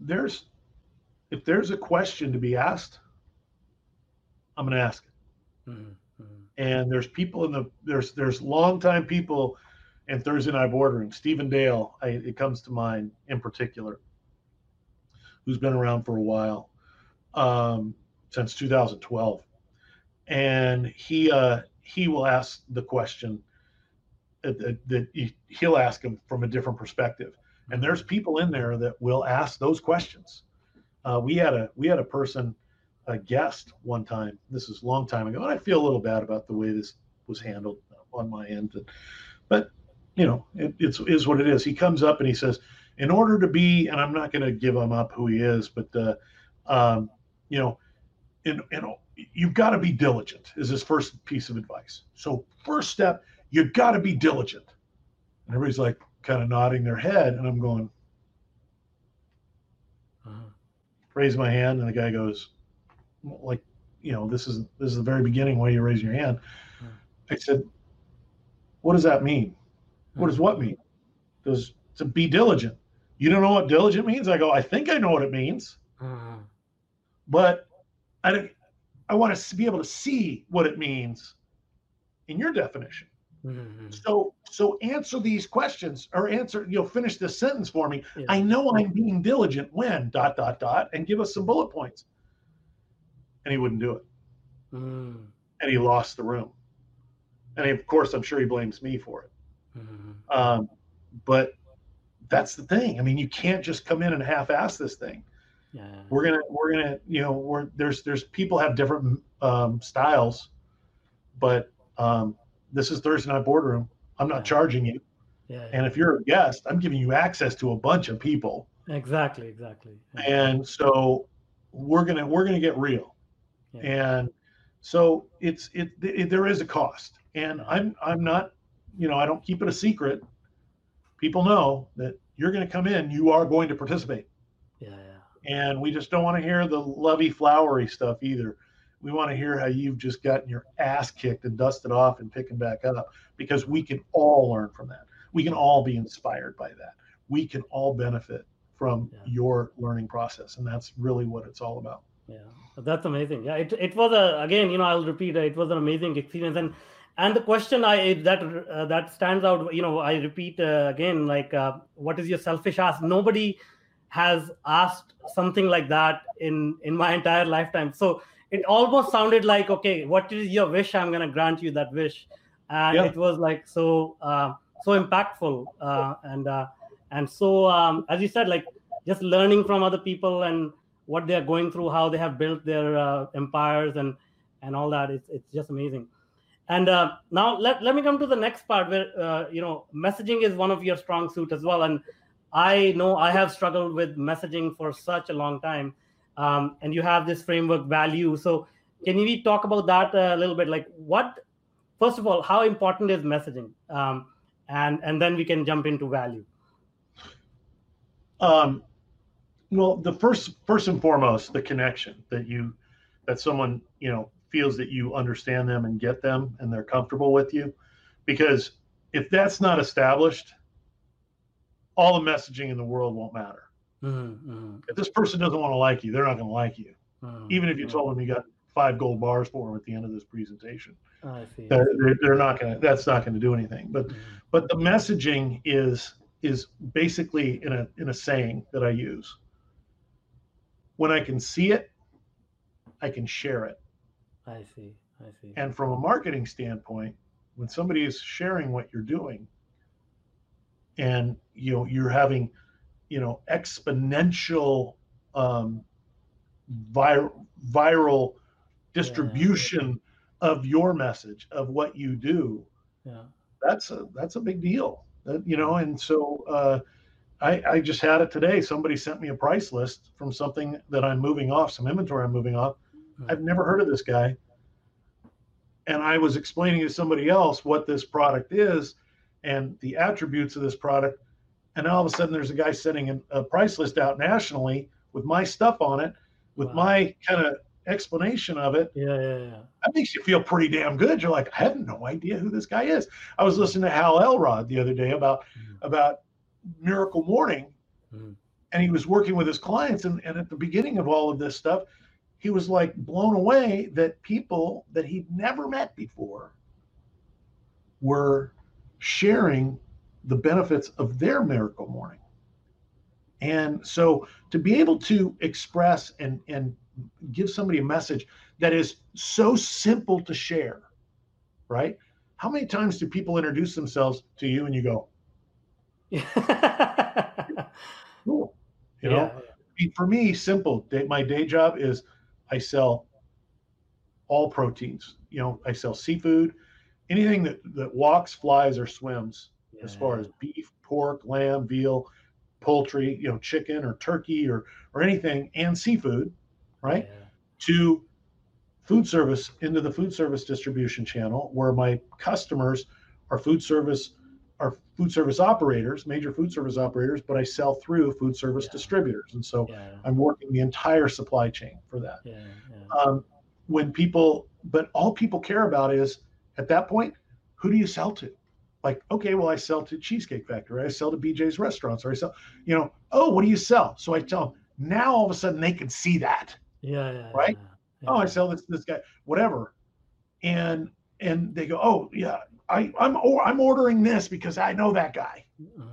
Speaker 1: there's if there's a question to be asked, I'm going to ask it.
Speaker 2: Mhm. Mhm.
Speaker 1: And there's people in the there's there's longtime people in Thursday Night Boardroom. Stephen Dale, I, it comes to mind in particular, who's been around for a while, um, since 2012, and he uh, he will ask the question that, that, that he- he'll ask him from a different perspective. And there's people in there that will ask those questions. Uh, we had a we had a person, a guest one time. This is a long time ago, and I feel a little bad about the way this was handled on my end. But you know, it, it's is what it is. He comes up and he says, in order to be, and I'm not going to give him up who he is, but uh, um, you know, in you know, you've got to be diligent. Is his first piece of advice. So first step, you've got to be diligent. And everybody's like kind of nodding their head, and I'm going,
Speaker 2: Uh-huh.
Speaker 1: raise my hand, and the guy goes, like, you know, this is this is the very beginning why you raise your hand.
Speaker 2: Hmm.
Speaker 1: I said, what does that mean? What does what mean? Does to be diligent? You don't know what diligent means? I go, I think I know what it means,
Speaker 2: Uh-huh.
Speaker 1: but I don't, I want to be able to see what it means in your definition.
Speaker 2: Mhm.
Speaker 1: So so answer these questions or answer, you know, finish this sentence for me.
Speaker 2: Yeah.
Speaker 1: I know I'm being diligent when dot dot dot and give us some bullet points. And he wouldn't do it.
Speaker 2: Mhm.
Speaker 1: And he lost the room. And he, of course, I'm sure he blames me for it.
Speaker 2: Mhm.
Speaker 1: Um, but that's the thing. I mean, you can't just come in and half-ass this thing.
Speaker 2: Yeah.
Speaker 1: We're gonna, we're gonna, you know, we're there's there's people have different um, styles, but um, this is Thursday night boardroom. I'm not
Speaker 2: Yeah.
Speaker 1: charging you,
Speaker 2: Yeah.
Speaker 1: and if you're a guest, I'm giving you access to a bunch of people,
Speaker 2: Exactly. Exactly.
Speaker 1: and so we're gonna we're gonna get real, and so it's it, it there is a cost, and I'm I'm not, you know, I don't keep it a secret. People know that you're going to come in, you are going to participate.
Speaker 2: Yeah. Yeah.
Speaker 1: And we just don't want to hear the lovey flowery stuff either. We want to hear how you've just gotten your ass kicked and dusted off and picking back up because we can all learn from that. We can all be inspired by that. We can all benefit from
Speaker 2: Yeah.
Speaker 1: your learning process. And that's really what it's all about.
Speaker 2: Yeah, that's amazing. Yeah, it, it was a again, you know, I'll repeat, it was an amazing experience, and and the question I that uh, that stands out, you know, I repeat uh, again, like, uh, what is your selfish ask? Nobody has asked something like that in in my entire lifetime. So it almost sounded like, okay, what is your wish? I'm going to grant you that wish, and
Speaker 1: Yeah.
Speaker 2: it was like so uh, so impactful uh, and uh, and so um, as you said, like just learning from other people and what they are going through, how they have built their uh, empires and and all that. It's it's just amazing. And uh, now let, let me come to the next part where uh, you know messaging is one of your strong suit as well. And I know I have struggled with messaging for such a long time. Um, and you have this framework value. So can you talk about that a little bit? Like what first of all, how important is messaging? Um, and and then we can jump into value.
Speaker 1: Um, well, the first first and foremost, the connection that you that someone you know feels that you understand them and get them and they're comfortable with you, because if that's not established, all the messaging in the world won't matter.
Speaker 2: Mm-hmm,
Speaker 1: If this person doesn't want to like you, they're not going to like you,
Speaker 2: mm-hmm,
Speaker 1: even if you told them you got five gold bars for them at the end of this presentation.
Speaker 2: I see.
Speaker 1: They're, they're, not going to. That's not going to do anything. But
Speaker 2: Mhm.
Speaker 1: but the messaging is is basically in a in a saying that I use. When I can see it, I can share it.
Speaker 2: I see. I see.
Speaker 1: And from a marketing standpoint, when somebody is sharing what you're doing, and you know you're having, you know, exponential um, vir- viral distribution of your message of what you do,
Speaker 2: yeah.
Speaker 1: that's a that's a big deal That- you know and so uh, I, I just had it today somebody sent me a price list from something that i'm moving off some inventory i'm moving off. I've never heard of this guy and i was explaining to somebody else what this product is and the attributes of this product and all of a sudden there's a guy sending a, price list out nationally with my stuff on it with
Speaker 2: Wow.
Speaker 1: my kind of explanation of it
Speaker 2: Yeah. Yeah. Yeah.
Speaker 1: that makes you feel pretty damn good. You're like, I have no idea who this guy is. I was listening to Hal Elrod the other day about
Speaker 2: Mhm.
Speaker 1: about Miracle Morning,
Speaker 2: Mhm.
Speaker 1: and he was working with his clients. And, and at the beginning of all of this stuff, he was like blown away that people that he'd never met before were sharing the benefits of their Miracle Morning. And so to be able to express and and give somebody a message that is so simple to share, right? How many times do people introduce themselves to you and you go,
Speaker 2: Yeah.
Speaker 1: cool? You know, mean, for me, simple. Day, my day job is I sell all proteins. You know, I sell seafood, anything that, that walks, flies, or swims, as far as beef, pork, lamb, veal, poultry, you know, chicken or turkey or or anything, and seafood, right?
Speaker 2: Yeah.
Speaker 1: to food service into the food service distribution channel where my customers are food service are food service operators major food service operators but i sell through food service
Speaker 2: Yeah.
Speaker 1: distributors and so
Speaker 2: Yeah.
Speaker 1: i'm working the entire supply chain for that
Speaker 2: Yeah. Yeah.
Speaker 1: um, when people but all people care about is at that point who do you sell to like okay well i sell to cheesecake factory i sell to bj's restaurants or i sell you know oh what do you sell so i tell them now all of a sudden they can see that
Speaker 2: Yeah. yeah,
Speaker 1: right? oh i sell this this guy whatever and and they go oh yeah i i'm or i'm ordering this because i know that guy.
Speaker 2: Uh,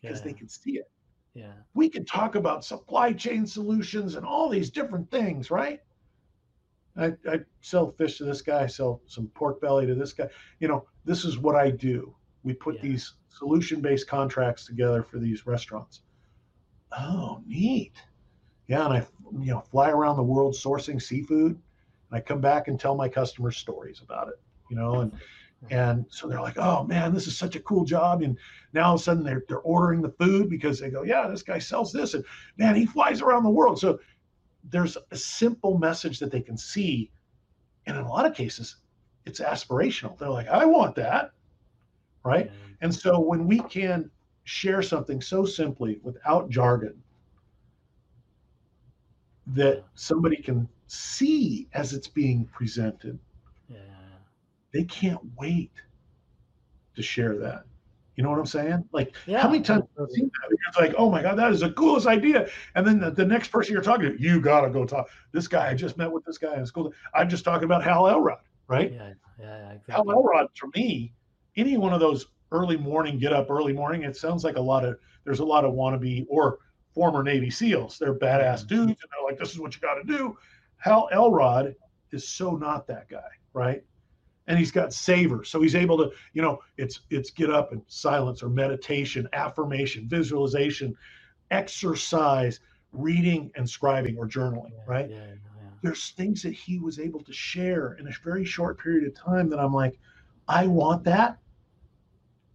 Speaker 1: because
Speaker 2: yeah,
Speaker 1: they can see it.
Speaker 2: Yeah.
Speaker 1: we can talk about supply chain solutions and all these different things right? I, I sell fish to this guy i sell some pork belly to this guy. You know this is what i do. We put
Speaker 2: Yeah.
Speaker 1: these solution based contracts together for these restaurants. Oh neat. Yeah and i you know fly around the world sourcing seafood and i come back and tell my customers stories about it you know and Mm-hmm. and so they're like oh man this is such a cool job. And now all of a sudden they're, they're ordering the food because they go yeah this guy sells this and man he flies around the world. So there's a simple message that they can see. And in a lot of cases it's aspirational. They're like i want that right?
Speaker 2: Yeah.
Speaker 1: and so when we can share something so simply without jargon that somebody can see as it's being presented. They can't wait to share that. You know what I'm saying? Like
Speaker 2: Yeah,
Speaker 1: how many times have you seen that? It's like, oh my God, that is the coolest idea. And then the, the next person you're talking to, you gotta go talk. This guy, I just met with this guy in school. I'm just talking about Hal Elrod, right?
Speaker 2: Yeah. Yeah. yeah,
Speaker 1: Hal Elrod for me, any one of those early morning get up early morning, it sounds like a lot of there's a lot of wannabe or former Navy SEALs. They're badass mm-hmm. dudes, and they're like, "This is what you got to do." Hal Elrod is so not that guy, right? And he's got savor, so he's able to, you know, it's it's get up and silence or meditation, affirmation, visualization, exercise, reading and scribing or journaling,
Speaker 2: Yeah,
Speaker 1: right?
Speaker 2: Yeah, yeah.
Speaker 1: There's things that he was able to share in a very short period of time that I'm like, I want that,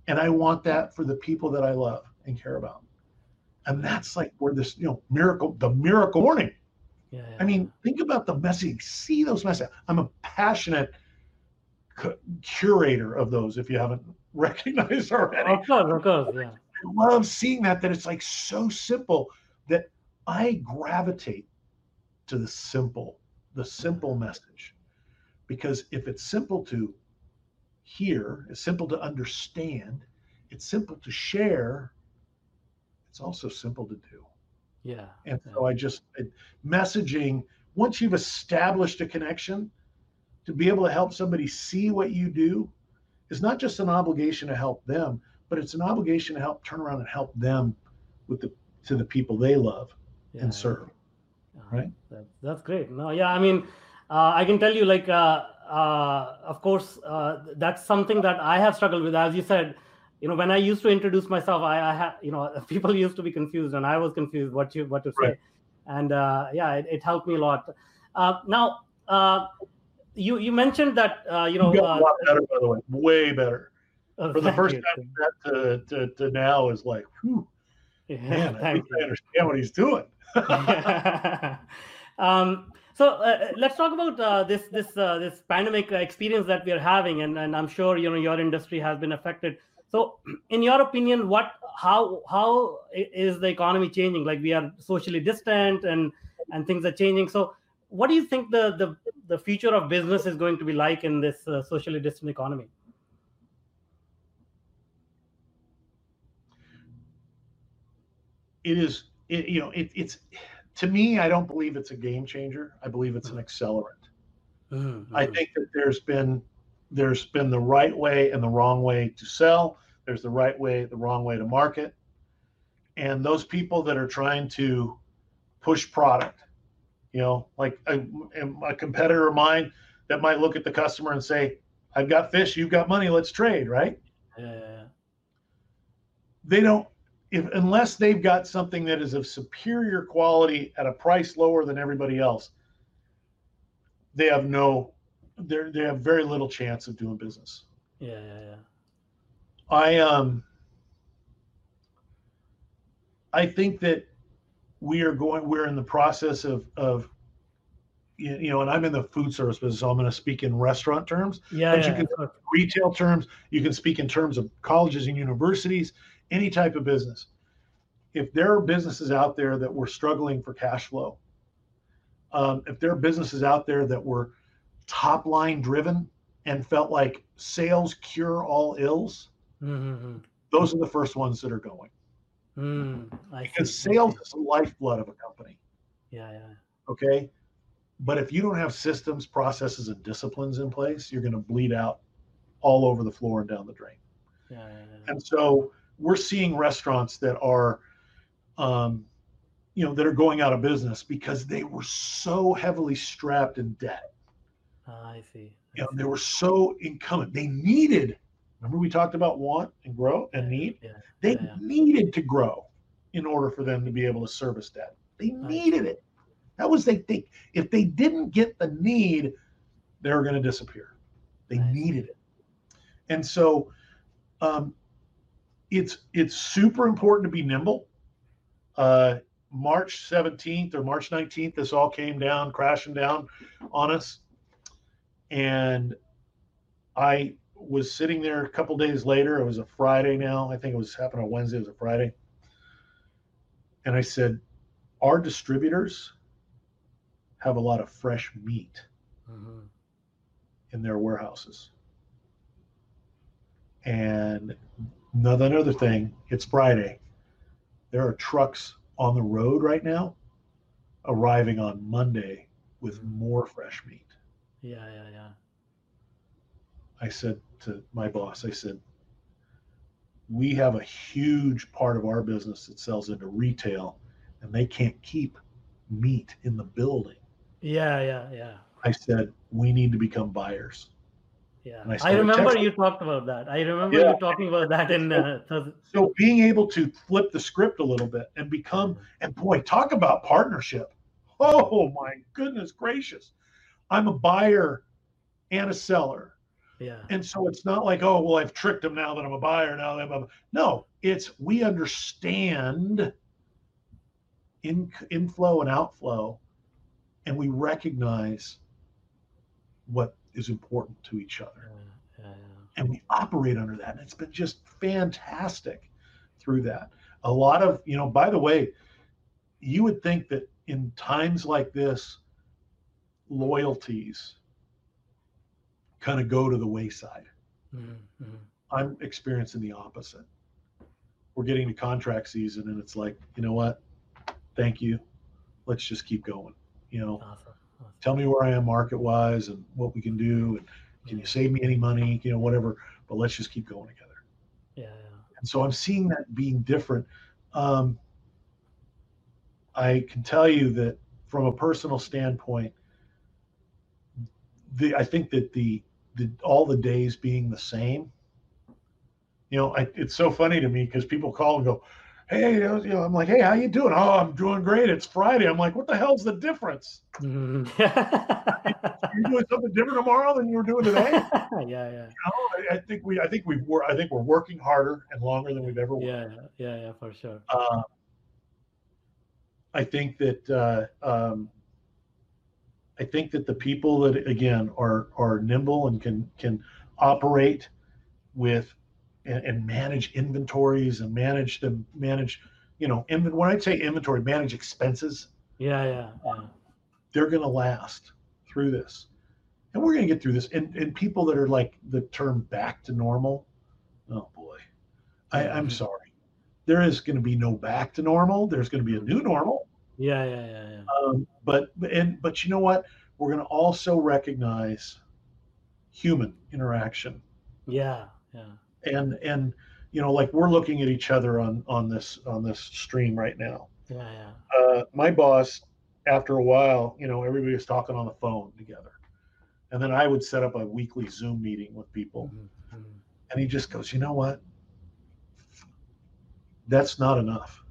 Speaker 1: and I want that for the people that I love and care about. And that's like where this, you know, miracle, the miracle morning.
Speaker 2: yeah, yeah.
Speaker 1: I mean, think about the message. See those messages. I'm a passionate curator of those. If you haven't recognized already,
Speaker 2: of course, of course, yeah.
Speaker 1: I love seeing that. That it's like so simple that I gravitate to the simple, the simple message, because if it's simple to hear, it's simple to understand, it's simple to share. It's also simple to do.
Speaker 2: Yeah.
Speaker 1: And so I just messaging, once you've established a connection, to be able to help somebody see what you do is not just an obligation to help them, but it's an obligation to help turn around and help them with the to the people they love
Speaker 2: yeah,
Speaker 1: and serve.
Speaker 2: Yeah,
Speaker 1: right?
Speaker 2: That, that's great. No, yeah, I mean, uh, I can tell you, like, uh, uh, of course, uh, that's something that I have struggled with. As you said, you know, when I used to introduce myself, I, I had, you know, people used to be confused, and I was confused what you what to say,
Speaker 1: Right.
Speaker 2: and uh, yeah, it, it helped me a lot. Uh, now, uh, you you mentioned that uh, you know, uh,
Speaker 1: better, by the way, way better.
Speaker 2: uh,
Speaker 1: For the first
Speaker 2: you.
Speaker 1: time that to, to, to now is like, whew,
Speaker 2: Yeah,
Speaker 1: man, I think. I understand what he's doing.
Speaker 2: um, so uh, let's talk about uh, this this uh, this pandemic experience that we are having, and, and I'm sure you know your industry has been affected. So, in your opinion, what how how is the economy changing? Like we are socially distant, and and things are changing. So, what do you think the the the future of business is going to be like in this uh, socially distant economy?
Speaker 1: it is it, you know it, it's to me i don't believe it's a game changer. I believe it's an accelerant. I think that there's been there's been the right way and the wrong way to sell. There's the right way the wrong way to market. And those people that are trying to push product you know like a, a competitor of mine that might look at the customer and say i've got fish you've got money let's trade right?
Speaker 2: Yeah,
Speaker 1: they don't if unless they've got something that is of superior quality at a price lower than everybody else they have no they they have very little chance of doing business.
Speaker 2: Yeah, yeah, yeah.
Speaker 1: i um i think that we are going we're in the process of of you know and i'm in the food service business so i'm going to speak in restaurant terms
Speaker 2: Yeah,
Speaker 1: But you can-
Speaker 2: sure.
Speaker 1: retail terms, you can speak in terms of colleges and universities, any type of business. If there are businesses out there that were struggling for cash flow, um, if there are businesses out there that were top line driven and felt like sales cure all ills,
Speaker 2: Mhm,
Speaker 1: those are the first ones that are going.
Speaker 2: Mm, I
Speaker 1: because sales is the lifeblood of a company.
Speaker 2: Yeah, yeah.
Speaker 1: Okay. But if you don't have systems, processes, and disciplines in place, you're going to bleed out all over the floor and down the drain.
Speaker 2: Yeah, yeah, yeah.
Speaker 1: And so we're seeing restaurants that are, um, you know, that are going out of business because they were so heavily strapped in debt.
Speaker 2: Ah, I see. I
Speaker 1: You know,
Speaker 2: see.
Speaker 1: they were so incumbent. They needed. Remember we talked about want and grow and need.
Speaker 2: Yeah,
Speaker 1: They
Speaker 2: yeah,
Speaker 1: needed to grow in order for them to be able to service debt. They needed it. That was they think if they didn't get the need, they were going to disappear. They needed it, and so um, it's it's super important to be nimble. Uh, March 17th or March 19th, this all came down, crashing down on us, and I was sitting there a couple days later. It was a Friday now. I think it was happened on Wednesday. It was a Friday. And I said, Our distributors have a lot of fresh meat
Speaker 2: Mhm.
Speaker 1: in their warehouses. And another other thing, it's Friday. There are trucks on the road right now arriving on Monday with more fresh meat.
Speaker 2: Yeah, yeah, yeah.
Speaker 1: I said to my boss, I said, we have a huge part of our business that sells into retail, and they can't keep meat in the building.
Speaker 2: Yeah, yeah, yeah.
Speaker 1: I said, we need to become buyers.
Speaker 2: Yeah,
Speaker 1: I
Speaker 2: I, remember
Speaker 1: texting.
Speaker 2: you talked about that. I remember
Speaker 1: Yeah.
Speaker 2: you talking about that in uh,
Speaker 1: So being able to flip the script a little bit and become, and boy, talk about partnership. Oh my goodness gracious. I'm a buyer and a seller.
Speaker 2: Yeah,
Speaker 1: And so it's not like, oh, well, I've tricked them now that I'm a buyer. Now that I'm a, no, it's we understand in, inflow and outflow, and we recognize what is important to each other.
Speaker 2: yeah, yeah,
Speaker 1: And we operate under that. And it's been just fantastic through that. A lot of, you know, by the way, you would think that in times like this, loyalties kind of go to the wayside.
Speaker 2: Mhm, mhm.
Speaker 1: I'm experiencing the opposite. We're getting to contract season, and it's like, you know what? Thank you. Let's just keep going. You know,
Speaker 2: Awesome. awesome.
Speaker 1: tell me where I am market wise and what we can do, and can you save me any money? You know, whatever. But let's just keep going together.
Speaker 2: Yeah, yeah.
Speaker 1: And so I'm seeing that being different. Um, I can tell you that from a personal standpoint, the I think that the the all the days being the same. You know, I, it's so funny to me because people call and go, "Hey, you know," I'm like, "Hey, how you doing?" "Oh, I'm doing great. It's Friday." I'm like, "What the hell's the difference?
Speaker 2: Mhm.
Speaker 1: You're doing something different tomorrow than you were doing today."
Speaker 2: yeah, yeah,
Speaker 1: No, I, I think we I think we were I think we're working harder and longer than we've ever worked.
Speaker 2: yeah, yeah, yeah, for sure.
Speaker 1: Uh, I think that uh, um, I think that the people that again are are nimble and can can operate with and, and manage inventories and manage them manage you know inven- when I say inventory manage expenses.
Speaker 2: Yeah, yeah, yeah.
Speaker 1: they're going to last through this. And we're going to get through this. And, and people that are like the term back to normal oh boy. I, i'm sorry. There is going to be no back to normal. There's going to be a new normal
Speaker 2: Yeah, yeah, yeah, yeah.
Speaker 1: um, but and but you know what we're going to also recognize human interaction
Speaker 2: Yeah, yeah.
Speaker 1: and and you know like we're looking at each other on on this on this stream right now
Speaker 2: Yeah, yeah.
Speaker 1: uh, my boss, after a while, you know, everybody was talking on the phone together. And then I would set up a weekly Zoom meeting with people.
Speaker 2: Mhm, mhm.
Speaker 1: And he just goes, you know what? That's not enough.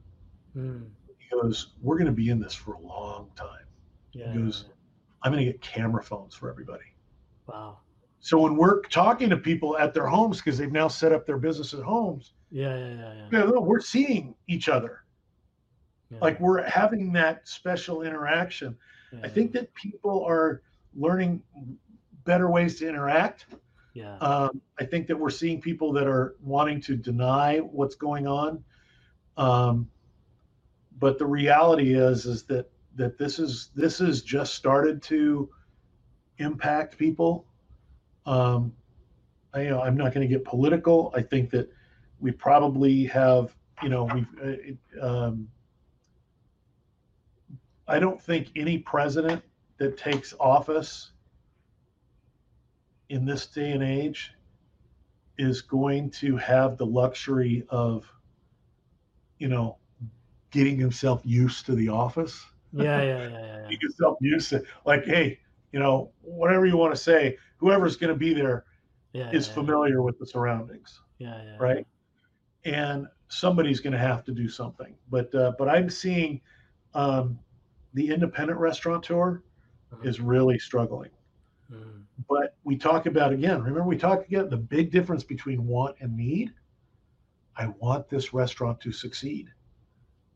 Speaker 2: Mm.
Speaker 1: He goes, we're going to be in this for a long time.
Speaker 2: Yeah,
Speaker 1: goes- I'm going to get camera phones for everybody.
Speaker 2: Wow.
Speaker 1: So when we're talking to people at their homes, because they've now set up their business at homes,
Speaker 2: Yeah, yeah, yeah, yeah.
Speaker 1: you know, we're seeing each other.
Speaker 2: yeah.
Speaker 1: Like we're having that special interaction.
Speaker 2: yeah,
Speaker 1: I think that people are learning better ways to interact.
Speaker 2: Yeah.
Speaker 1: Um, I think that we're seeing people that are wanting to deny what's going on. Um, but the reality is, is that that this is this has just started to impact people. Um, I, you know, I'm not going to get political. I think that we probably have, you know, we've. Uh, um, I don't think any president that takes office in this day and age is going to have the luxury of, you know, getting himself used to the office,
Speaker 2: yeah, yeah, yeah, yeah, yeah.
Speaker 1: getting himself used to, like, hey, you know, whatever you want to say, whoever's going to be there
Speaker 2: yeah,
Speaker 1: is
Speaker 2: yeah,
Speaker 1: familiar with the surroundings,
Speaker 2: Yeah, yeah.
Speaker 1: right? And somebody's going to have to do something. But uh, but I'm seeing um, the independent restaurateur
Speaker 2: Mhm.
Speaker 1: is really struggling.
Speaker 2: Mm.
Speaker 1: but we talk about again remember we talked again the big difference between want and need i want this restaurant to succeed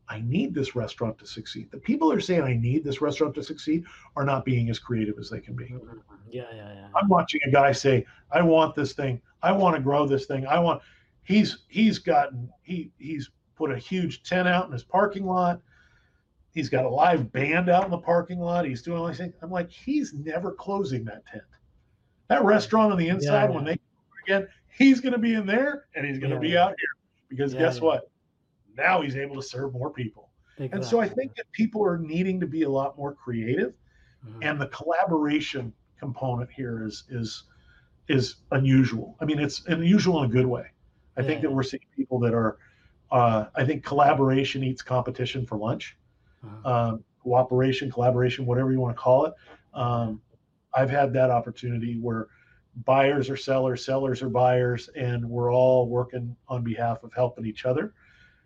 Speaker 1: i need this restaurant to succeed. The people are saying i need this restaurant to succeed are not being as creative as they can be.
Speaker 2: Mhm. Yeah, yeah, yeah.
Speaker 1: i'm watching a guy say i want this thing. I want to grow this thing. I want he's he's gotten he he's put a huge tent out in his parking lot. He's got a live band out in the parking lot. He's doing all these things. I'm like he's never closing that tent. That restaurant on the inside when
Speaker 2: yeah.
Speaker 1: they again he's going to be in there and he's going to
Speaker 2: Yeah,
Speaker 1: be
Speaker 2: yeah.
Speaker 1: out here. Because
Speaker 2: Yeah,
Speaker 1: guess
Speaker 2: yeah.
Speaker 1: what now he's able to serve more people and so i think that people are needing to be a lot more creative
Speaker 2: Mhm.
Speaker 1: and the collaboration component here is is is unusual. I mean, it's unusual in a good way. I think that we're seeing people that are. Uh, I think collaboration eats competition for lunch,
Speaker 2: Uh-huh.
Speaker 1: um, cooperation, collaboration, whatever you want to call it. Um, I've had that opportunity where buyers are sellers, sellers are buyers, and we're all working on behalf of helping each other.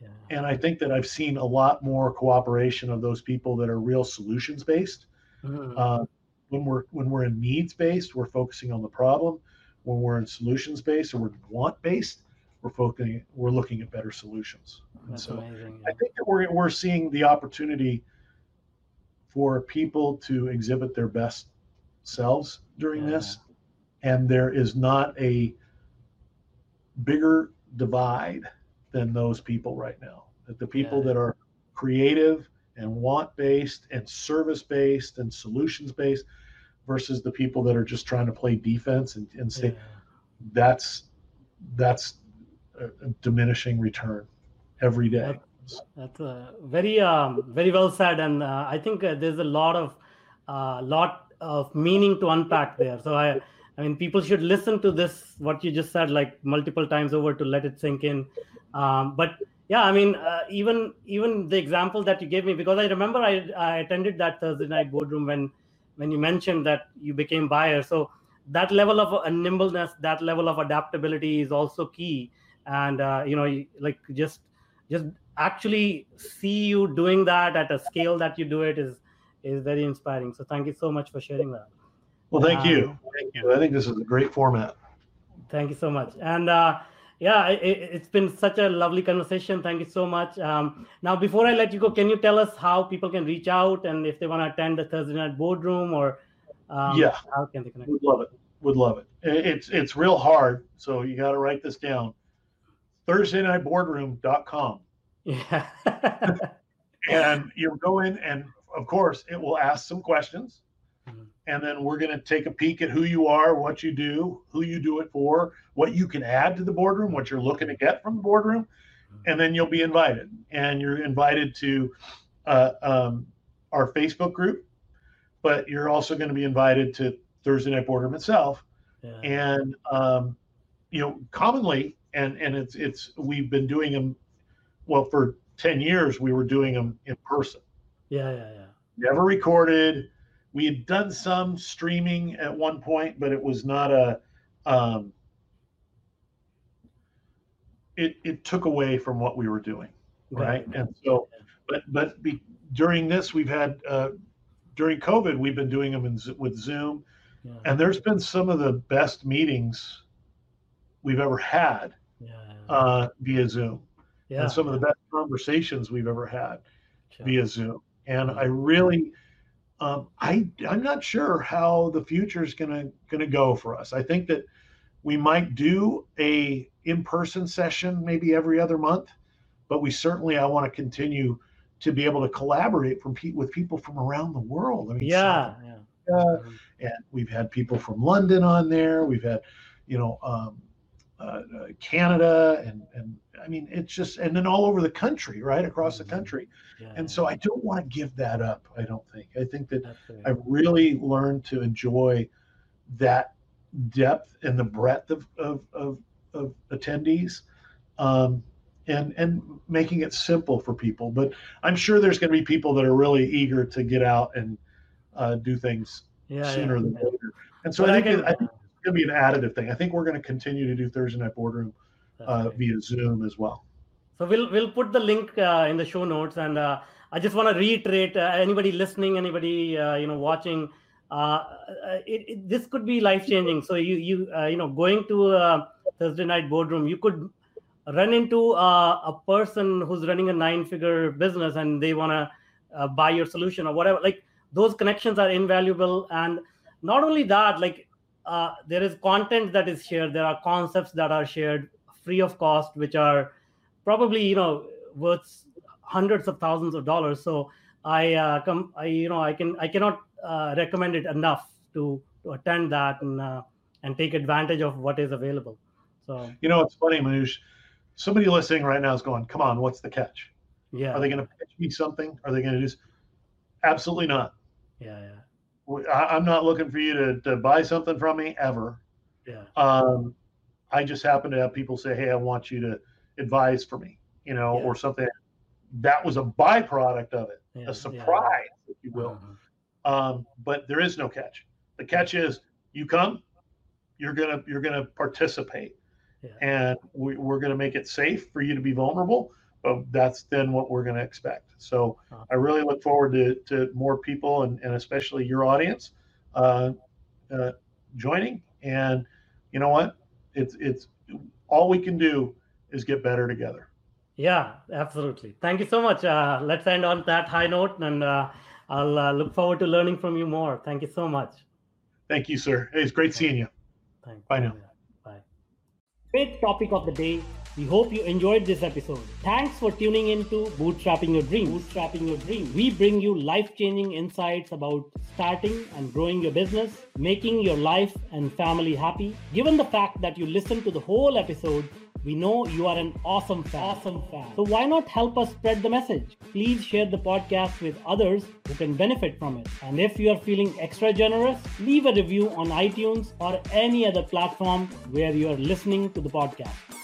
Speaker 2: Yeah.
Speaker 1: And I think that I've seen a lot more cooperation of those people that are real solutions based.
Speaker 2: Mhm.
Speaker 1: Uh, when we're when we're in needs based, we're focusing on the problem. When we're in solutions based or we're want based, we're focusing we're looking at better solutions. And
Speaker 2: That's
Speaker 1: so
Speaker 2: amazing.
Speaker 1: I think that we're we're seeing the opportunity for people to exhibit their best selves during this, and there is not a bigger divide than those people right now. That the people
Speaker 2: Yeah.
Speaker 1: that are creative and want based and service based and solutions based versus the people that are just trying to play defense and, and stay
Speaker 2: Yeah.
Speaker 1: that's that's a, a diminishing return every day.
Speaker 2: Yep. That's uh, very um, very well said, and uh, I think uh, there's a lot of uh, lot of meaning to unpack there. So I, I mean, people should listen to this what you just said like multiple times over to let it sink in. Um, but yeah, I mean, uh, even even the example that you gave me because I remember I, I attended that Thursday night boardroom when when you mentioned that you became buyer. So that level of uh, nimbleness, that level of adaptability is also key. And uh, you know, like just just actually see you doing that at a scale that you do it is is very inspiring. So thank you so much for sharing that.
Speaker 1: Well, thank you.
Speaker 2: Um,
Speaker 1: Thank you. I think this is a great format.
Speaker 2: Thank you so much. And uh, yeah, it, it's been such a lovely conversation. Thank you so much. Um, now, before I let you go, can you tell us how people can reach out and if they want to attend the Thursday night boardroom or um,
Speaker 1: Yeah.
Speaker 2: how can they connect?
Speaker 1: Would love it. Would love it. It's it's real hard, so you got to write this down. ThursdayNightBoardroom.com,
Speaker 2: Yeah.
Speaker 1: and you'll go in, and of course, it will ask some questions. And then we're going to take a peek at who you are, what you do, who you do it for, what you can add to the boardroom, what you're looking to get from the boardroom, and then you'll be invited. And you're invited to uh, um, our Facebook group, but you're also going to be invited to Thursday Night Boardroom itself.
Speaker 2: yeah.
Speaker 1: and um, you know commonly and and it's it's we've been doing them well for 10 years we were doing them in person
Speaker 2: yeah, yeah, yeah.
Speaker 1: never recorded we had done some streaming at one point but it was not a um, it it took away from what we were doing right. and so but but be, during this we've had uh, during covid we've been doing them in, with zoom.
Speaker 2: Yeah,
Speaker 1: and there's been some of the best meetings we've ever had
Speaker 2: yeah,
Speaker 1: uh, via Zoom,
Speaker 2: yeah.
Speaker 1: and some of the best conversations we've ever had via Zoom. And I really, um, I I'm not sure how the future is gonna gonna go for us. I think that we might do a in-person session maybe every other month, but we certainly I want to continue to be able to collaborate from pe- with people from around the world. I mean,
Speaker 2: yeah, yeah.
Speaker 1: South and we've had people from London on there. We've had, you know, um, uh, uh, Canada, and and I mean, it's just and then all over the country, right across the
Speaker 2: Mhm.
Speaker 1: country.
Speaker 2: yeah,
Speaker 1: And so I don't want to give that up. I don't think. I think that. I've really learned to enjoy that depth and the breadth of of of, of attendees. Um, and, and making it simple for people, but I'm sure there's going to be people that are really eager to get out and uh, do things
Speaker 2: yeah,
Speaker 1: sooner
Speaker 2: yeah,
Speaker 1: than later. And so I
Speaker 2: I
Speaker 1: think,
Speaker 2: can-
Speaker 1: I think going to be an additive thing. I think we're going to continue to do Thursday night boardroom uh, via Zoom as well.
Speaker 2: So we'll we'll put the link uh, in the show notes, and uh, I just want to reiterate: uh, anybody listening, anybody uh, you know watching, uh, uh, it, it, this could be life changing. So you you uh, you know going to a Thursday night boardroom, you could run into uh, a person who's running a nine figure business, and they want to uh, buy your solution or whatever. Like those connections are invaluable, and not only that, like uh, there is content that is shared. There are concepts that are shared free of cost, which are probably you know worth hundreds of thousands of dollars so i uh, come i you know i can i cannot uh, recommend it enough to, to attend that and uh, and take advantage of what is available so
Speaker 1: You know, it's funny, Manoj Somebody listening right now is going, "Come on, what's the catch?
Speaker 2: yeah
Speaker 1: Are they going to pitch me something? Are they going to do?" Absolutely not.
Speaker 2: yeah yeah
Speaker 1: I, I'm not looking for you to, to buy something from me ever.
Speaker 2: yeah
Speaker 1: Um, I just happen to have people say, "Hey, I want you to advise for me," you know,
Speaker 2: Yeah.
Speaker 1: or something. That was a byproduct of it.
Speaker 2: Yeah,
Speaker 1: a
Speaker 2: yeah.
Speaker 1: surprise, if you will.
Speaker 2: Uh-huh.
Speaker 1: Um, but there is no catch. The catch is you come, you're gonna you're gonna participate,
Speaker 2: Yeah.
Speaker 1: and we, we're gonna make it safe for you to be vulnerable. But that's then what we're gonna expect. So
Speaker 2: Uh-huh.
Speaker 1: I really look forward to, to more people and, and especially your audience uh, uh, joining. And you know what? It's it's all we can do is get better together.
Speaker 2: Yeah, absolutely. Thank you so much. Uh, let's end on that high note, and uh, I'll uh, look forward to learning from you more. Thank you so much.
Speaker 1: Thank you, sir. Hey, it's great seeing you.
Speaker 2: Thanks.
Speaker 1: Bye now.
Speaker 2: Bye. Great topic of the day. We hope you enjoyed this episode. Thanks for tuning in to Bootstrapping Your Dream. Bootstrapping Your Dream. We bring you life-changing insights about starting and growing your business, making your life and family happy. Given the fact that you listened to the whole episode, we know you are an awesome fan. Awesome fan. So why not help us spread the message? Please share the podcast with others who can benefit from it. And if you are feeling extra generous, leave a review on iTunes or any other platform where you are listening to the podcast.